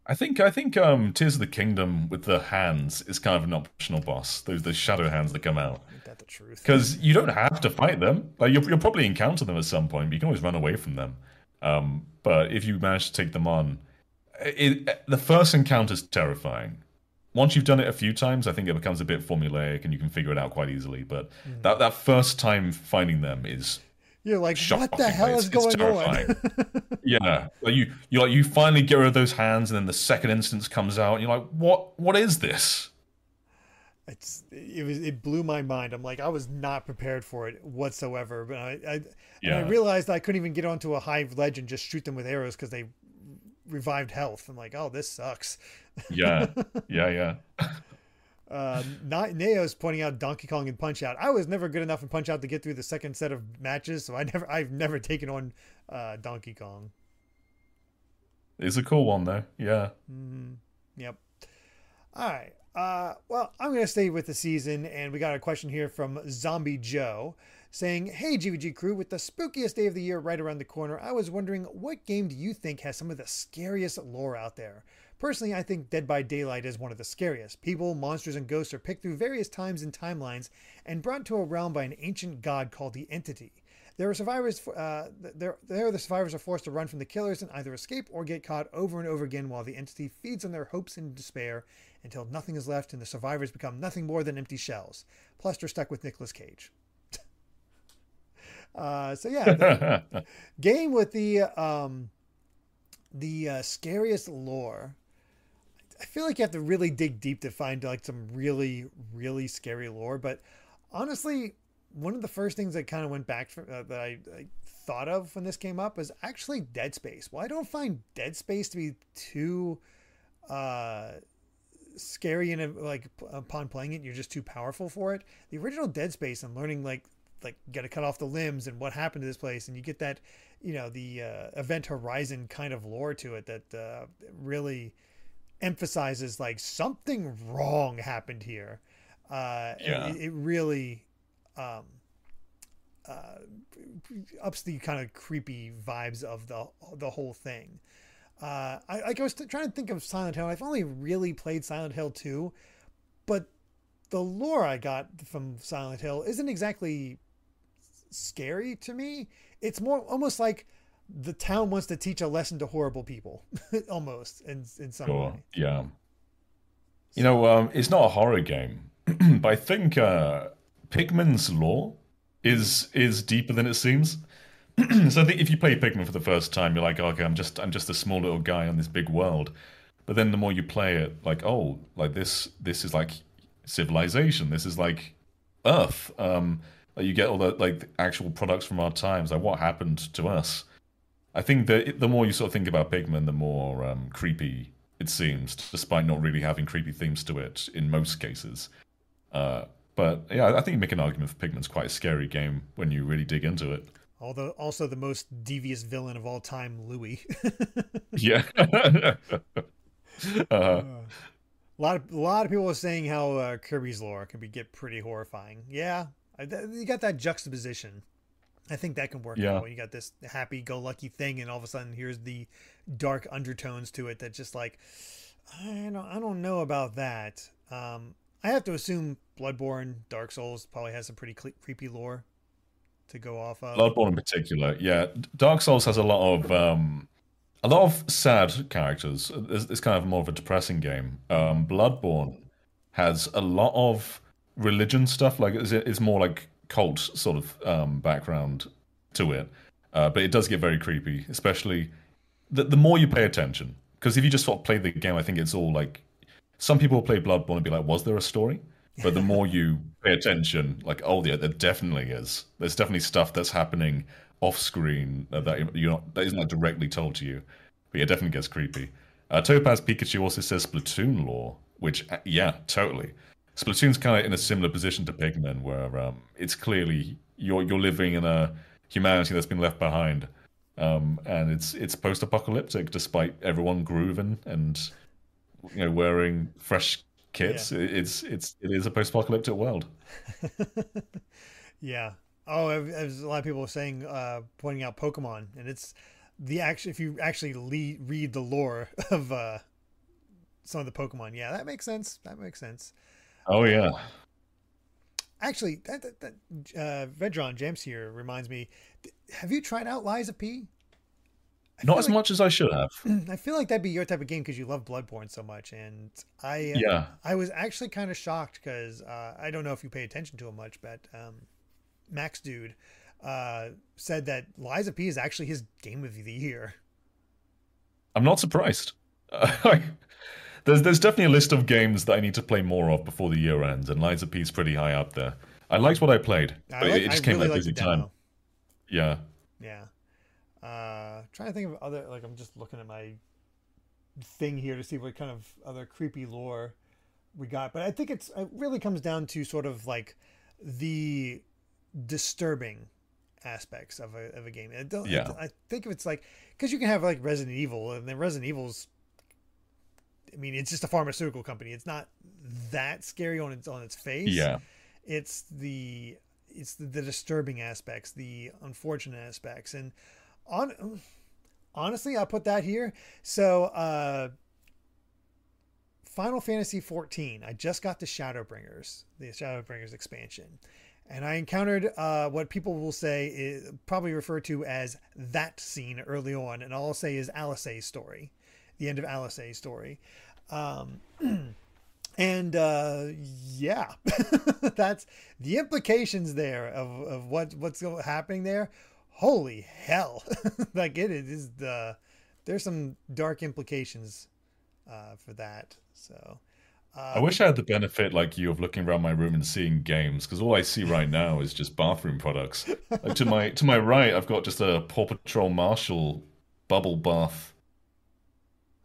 I think I think um, Tears of the Kingdom with the hands is kind of an optional boss. Those those shadow hands that come out Ain't that the truth? because you don't have to fight them. Like you'll, you'll probably encounter them at some point. But you can always run away from them. Um, but if you manage to take them on, it, the first encounter is terrifying. Once you've done it a few times, I think it becomes a bit formulaic and you can figure it out quite easily. But Hmm. that that first time finding them is You're like, what the hell It's- is going on? yeah, like you you like you finally get rid of those hands, and then the second instance comes out, and you're like, what what is this? it's it was it blew my mind. I'm like I was not prepared for it whatsoever. But I I, and I realized I couldn't even get onto a high ledge and just shoot them with arrows because they revived health. I'm like, oh, this sucks. Yeah, yeah, yeah. Uh, not Neo's pointing out Donkey Kong and Punch Out. I was never good enough in Punch Out to get through the second set of matches, so I never I've never taken on uh, Donkey Kong. It's a cool one though. Yeah. Mm, yep. All right. Uh, well, I'm going to stay with the season, and we got a question here from Zombie Joe saying, Hey, GVG crew, with the spookiest day of the year right around the corner, I was wondering what game do you think has some of the scariest lore out there? Personally, I think Dead by Daylight is one of the scariest. People, monsters, and ghosts are picked through various times and timelines and brought to a realm by an ancient god called the Entity. There are survivors. Uh, there, there, the survivors are forced to run from the killers and either escape or get caught over and over again, while the entity feeds on their hopes and despair until nothing is left, and the survivors become nothing more than empty shells. Plus, they're stuck with Nicolas Cage. uh, so yeah, the game with the um, the uh, scariest lore. I feel like you have to really dig deep to find like some really, really scary lore. But honestly, one of the first things that kind of went back for, uh, that I, I thought of when this came up was actually Dead Space. Well, I don't find Dead Space to be too uh, scary and like upon playing it, you're just too powerful for it. The original Dead Space and learning like like got to cut off the limbs and what happened to this place, and you get that you know the uh, Event Horizon kind of lore to it that uh, really emphasizes like something wrong happened here. Uh, Yeah. it, it really um, uh, ups the kind of creepy vibes of the the whole thing. Uh, I, like I was trying to think of Silent Hill. I've only really played Silent Hill 2, but the lore I got from Silent Hill isn't exactly scary to me. It's more almost like the town wants to teach a lesson to horrible people, almost in in some Sure. way. Yeah. You know, um, it's not a horror game, but I think uh, Pikmin's lore is is deeper than it seems. so I think if you play Pikmin for the first time, you're like, okay, I'm just I'm just a small little guy on this big world. But then the more you play it, like, oh, like this this is like civilization. This is like Earth. Um, you get all the like actual products from our times. Like what happened to us? I think that the more you sort of think about Pikmin, the more um, creepy it seems, despite not really having creepy themes to it in most cases. Uh, but yeah, I think you make an argument for Pikmin's quite a scary game when you really dig into it. Although also the most devious villain of all time, Louis. yeah. uh, a lot of a lot of people are saying how uh, Kirby's lore can be get pretty horrifying. Yeah, you got that juxtaposition. I think that can work yeah. out. You got this happy-go-lucky thing, and all of a sudden, here's the dark undertones to it that just like I don't I don't know about that. Um, I have to assume Bloodborne, Dark Souls probably has some pretty creepy lore to go off of. Bloodborne in particular, yeah. Dark Souls has a lot of um, a lot of sad characters. It's, it's kind of more of a depressing game. Um, Bloodborne has a lot of religion stuff. Like it's, it's more like cult sort of um, background to it, uh, but it does get very creepy, especially the the more you pay attention. Because if you just sort of play the game, I think it's all like some people play Bloodborne and be like, "Was there a story?" But the more you pay attention, like, oh yeah, there definitely is. There's definitely stuff that's happening off screen that you're not that isn't directly told to you. But yeah, it definitely gets creepy. Uh, Topaz Pikachu also says Splatoon lore, which uh, yeah, totally. Splatoon's kind of in a similar position to Pikmin, where um, it's clearly you're you're living in a humanity that's been left behind, um, and it's it's post-apocalyptic despite everyone grooving and you know wearing fresh kits. Yeah. It's it's it is a post-apocalyptic world. yeah. Oh, as a lot of people are saying, uh, pointing out Pokemon, and it's the actual. If you actually le- read the lore of uh, some of the Pokemon, yeah, that makes sense. That makes sense. Oh yeah. Actually, that, that, that uh, Vedron James here reminds me. Have you tried out Lies of P? Not as like, much as I should have. I feel like that'd be your type of game because you love Bloodborne so much, and I uh, yeah I was actually kind of shocked because uh, I don't know if you pay attention to him much, but um, Max Dude uh, said that Lies of P is actually his game of the year. I'm not surprised. there's there's definitely a list of games that I need to play more of before the year ends, and Lies of P is pretty high up there. I liked what I played, but like, it just I came really at a busy time. Yeah. Yeah. Uh, trying to think of other like I'm just looking at my thing here to see what kind of other creepy lore we got, but I think it's it really comes down to sort of like the disturbing aspects of a, of a game. I don't. Yeah. I, I think if it's like because you can have like Resident Evil, and then Resident Evil's. I mean, it's just a pharmaceutical company. It's not that scary on its on its face. Yeah. It's the it's the, the disturbing aspects, the unfortunate aspects, and on honestly, I'll put that here. So, uh, Final Fantasy 14. I just got the Shadowbringers, the Shadowbringers expansion, and I encountered uh, what people will say is probably referred to as that scene early on, and all I'll say is Alisaie's story, the end of Alisaie's story. Um, and uh, yeah, that's the implications there of, of what what's happening there holy hell like it is the there's some dark implications uh, for that so uh, I wish I had the benefit, like you, of looking around my room and seeing games, because all I see right now is just bathroom products. to my to my right, I've got just a Paw Patrol Marshall bubble bath.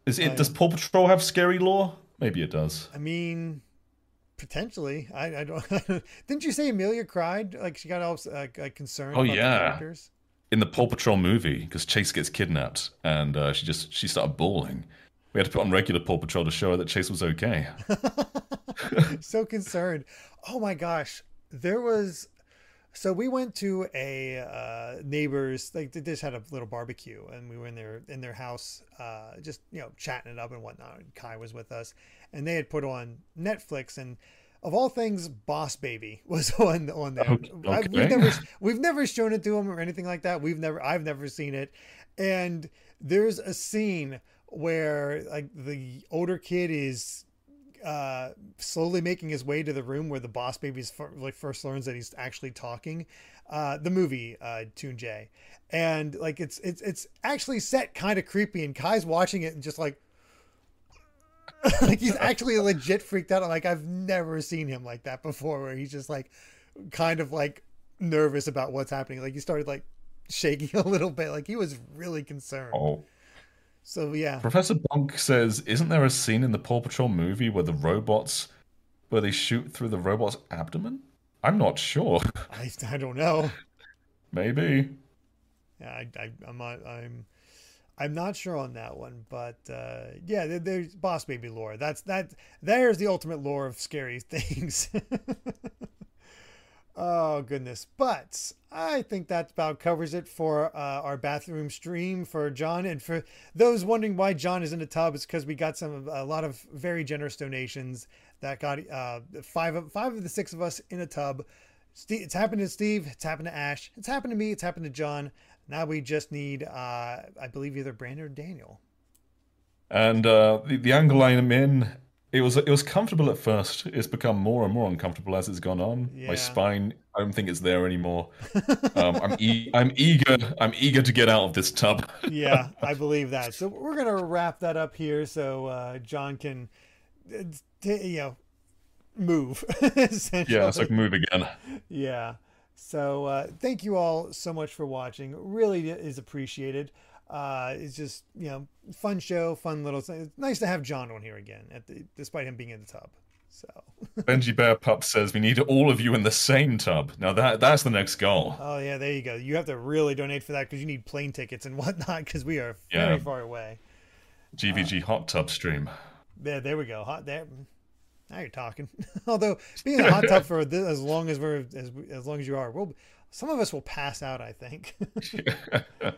Is it? Uh, does Paw Patrol have scary lore? Maybe it does. I mean, potentially. I, I don't. didn't you say Amelia cried? Like she got all uh, concerned. Oh yeah in the Paw Patrol movie because Chase gets kidnapped and uh, she just she started bawling. We had to put on regular Paw Patrol to show her that Chase was okay. so concerned. Oh my gosh, there was. So we went to a uh, neighbor's. Like they just had a little barbecue, and we were in their in their house, uh, just you know chatting it up and whatnot. And Kai was with us, and they had put on Netflix, and of all things, Boss Baby was on on there. Okay. I, we've never we've never shown it to him or anything like that. We've never I've never seen it, and there's a scene where like the older kid is uh, slowly making his way to the room where the boss baby's like first learns that he's actually talking. Uh, the movie uh, Tune J, and like it's it's it's actually set kind of creepy, and Kai's watching it and just like like he's actually legit freaked out. Like I've never seen him like that before, where he's just like kind of like nervous about what's happening. Like he started like shaking a little bit. Like he was really concerned. Oh. So yeah. Professor Bonk says, "Isn't there a scene in the Paw Patrol movie where the robots, where they shoot through the robot's abdomen?" I'm not sure. I, I don't know. Maybe. Yeah, I, I, I'm not, I'm I'm not sure on that one, but uh, yeah, there, there's Boss Baby lore. That's that. There's the ultimate lore of scary things. oh goodness! But I think that about covers it for uh, our bathroom stream for Jon. And for those wondering why Jon is in the tub, it's because we got some a lot of very generous donations that got uh, five of five of the six of us in a tub. Steve, it's happened to Steve. It's happened to Ash. It's happened to me. It's happened to Jon. Now we just need, uh, I believe, either Brandon or Daniel. And uh, the, the angle I'm in, it was it was comfortable at first. It's become more and more uncomfortable as it's gone on. Yeah. My spine, I don't think it's there anymore. um, I'm e- I'm eager I'm eager to get out of this tub. yeah, I believe that. So we're gonna wrap that up here, so uh, Jon can, uh, t- you know, move. yeah, so I can move again. Yeah. So uh, thank you all so much for watching. Really is appreciated. Uh, it's just you know fun show, fun little. thing. It's nice to have Jon on here again, at the, despite him being in the tub. So Benji Bear Pup says we need all of you in the same tub. Now that that's the next goal. oh yeah, there you go. You have to really donate for that because you need plane tickets and whatnot because we are very Yeah. far away. GVG hot tub stream. There, there we go. Hot there. Now you're talking. Although being in a hot tub for this, as long as we're as, as long as you are, we'll some of us will pass out. I think.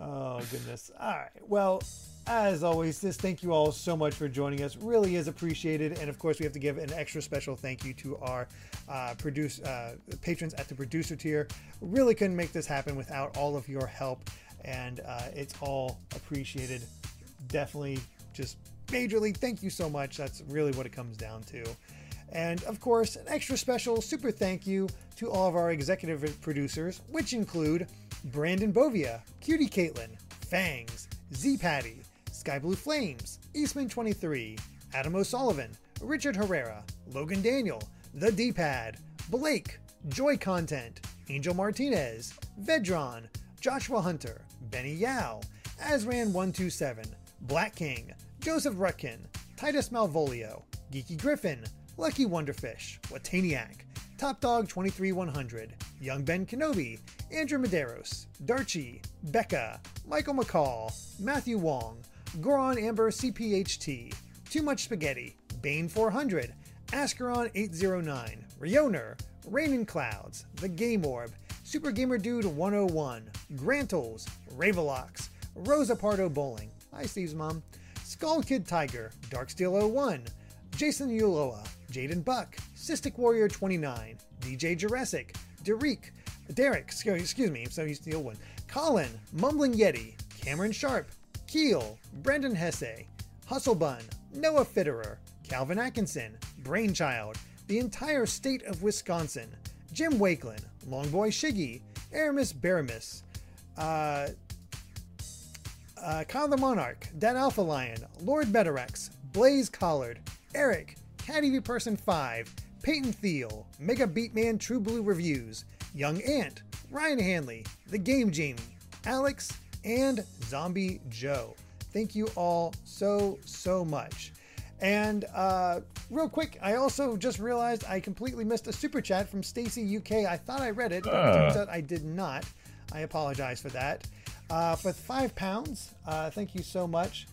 oh goodness. All right. Well, as always, this thank you all so much for joining us. Really is appreciated, and of course, we have to give an extra special thank you to our uh, produce uh, patrons at the producer tier. Really couldn't make this happen without all of your help, and uh, it's all appreciated. Definitely, just majorly thank you so much. That's really what it comes down to. And of course, an extra special super thank you to all of our executive producers, which include Brandon Bovia, Cutie Caitlin, Fangs, Z Patty, Sky Blue Flames, Eastman23, Adam O'Sullivan, Richard Herrera, Logan Daniel, The D Pad, Blake, Joy Content, Angel Martinez, Vedron, Joshua Hunter, Benny Yao, Azran127, Black King, Joseph Rutkin, Titus Malvolio, Geeky Griffin, Lucky Wonderfish, Wataniac, Top Dog 23100, Young Ben Kenobi, Andrew Medeiros, Darchi, Becca, Michael McCall, Matthew Wong, Goron Amber CPHT, Too Much Spaghetti, Bane 400, Ascaron 809, Rioner, Rain and Clouds, The Game Orb, Super Gamer Dude 101, Grantles, Ravelox, Rosa Pardo Bowling, hi Steve's mom, Skull Kid Tiger, Darksteel 01, Jason Uloa, Jaden Buck, Cystic Warrior 29, DJ Jurassic, Derek, Derek, excuse me, so you steal one, Colin, Mumbling Yeti, Cameron Sharp, Keel, Brendan Hesse, Hustle Bun, Noah Fitterer, Calvin Atkinson, Brainchild, the entire state of Wisconsin, Jim Wakeland, Longboy Shiggy, Aramis Baramis, uh, uh, Kyle the Monarch, Dan Alpha Lion, Lord Metarex, Blaze Collard, Eric, Caddy V Person 5, Peyton Thiel, Mega Beatman True Blue Reviews, Young Ant, Ryan Hanley, The Game Jamie, Alex, and Zombie Joe. Thank you all so, so much. And uh, real quick, I also just realized I completely missed a super chat from Stacy UK. I thought I read it, but it turns Ah. out I did not. I apologize for that. Uh, for five pounds, uh, thank you so much.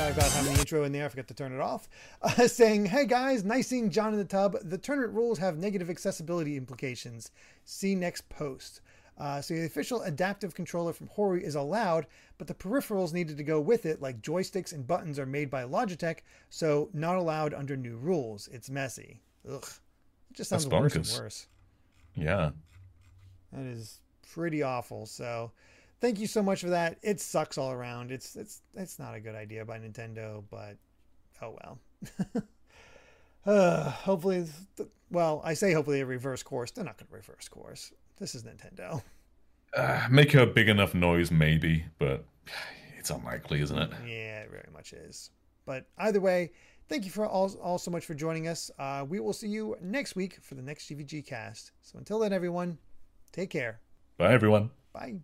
Sorry about having the intro in there. I forgot to turn it off. Uh, saying, "Hey guys, nice seeing Jon in the tub. The tournament rules have negative accessibility implications. See next post." Uh, so the official adaptive controller from Hori is allowed, but the peripherals needed to go with it, like joysticks and buttons, are made by Logitech, so not allowed under new rules. It's messy. Ugh, it just sounds That's worse and worse. Yeah. That is pretty awful. So, thank you so much for that. It sucks all around. It's it's it's not a good idea by Nintendo, but oh well. uh, hopefully, well, I say hopefully a reverse course. They're not going to reverse course. This is Nintendo. Uh, make a big enough noise, maybe, but it's unlikely, isn't it? Yeah, it very much is. But either way, thank you for all, all so much for joining us. Uh, we will see you next week for the next GVG cast. So until then, everyone, take care. Bye, everyone. Bye.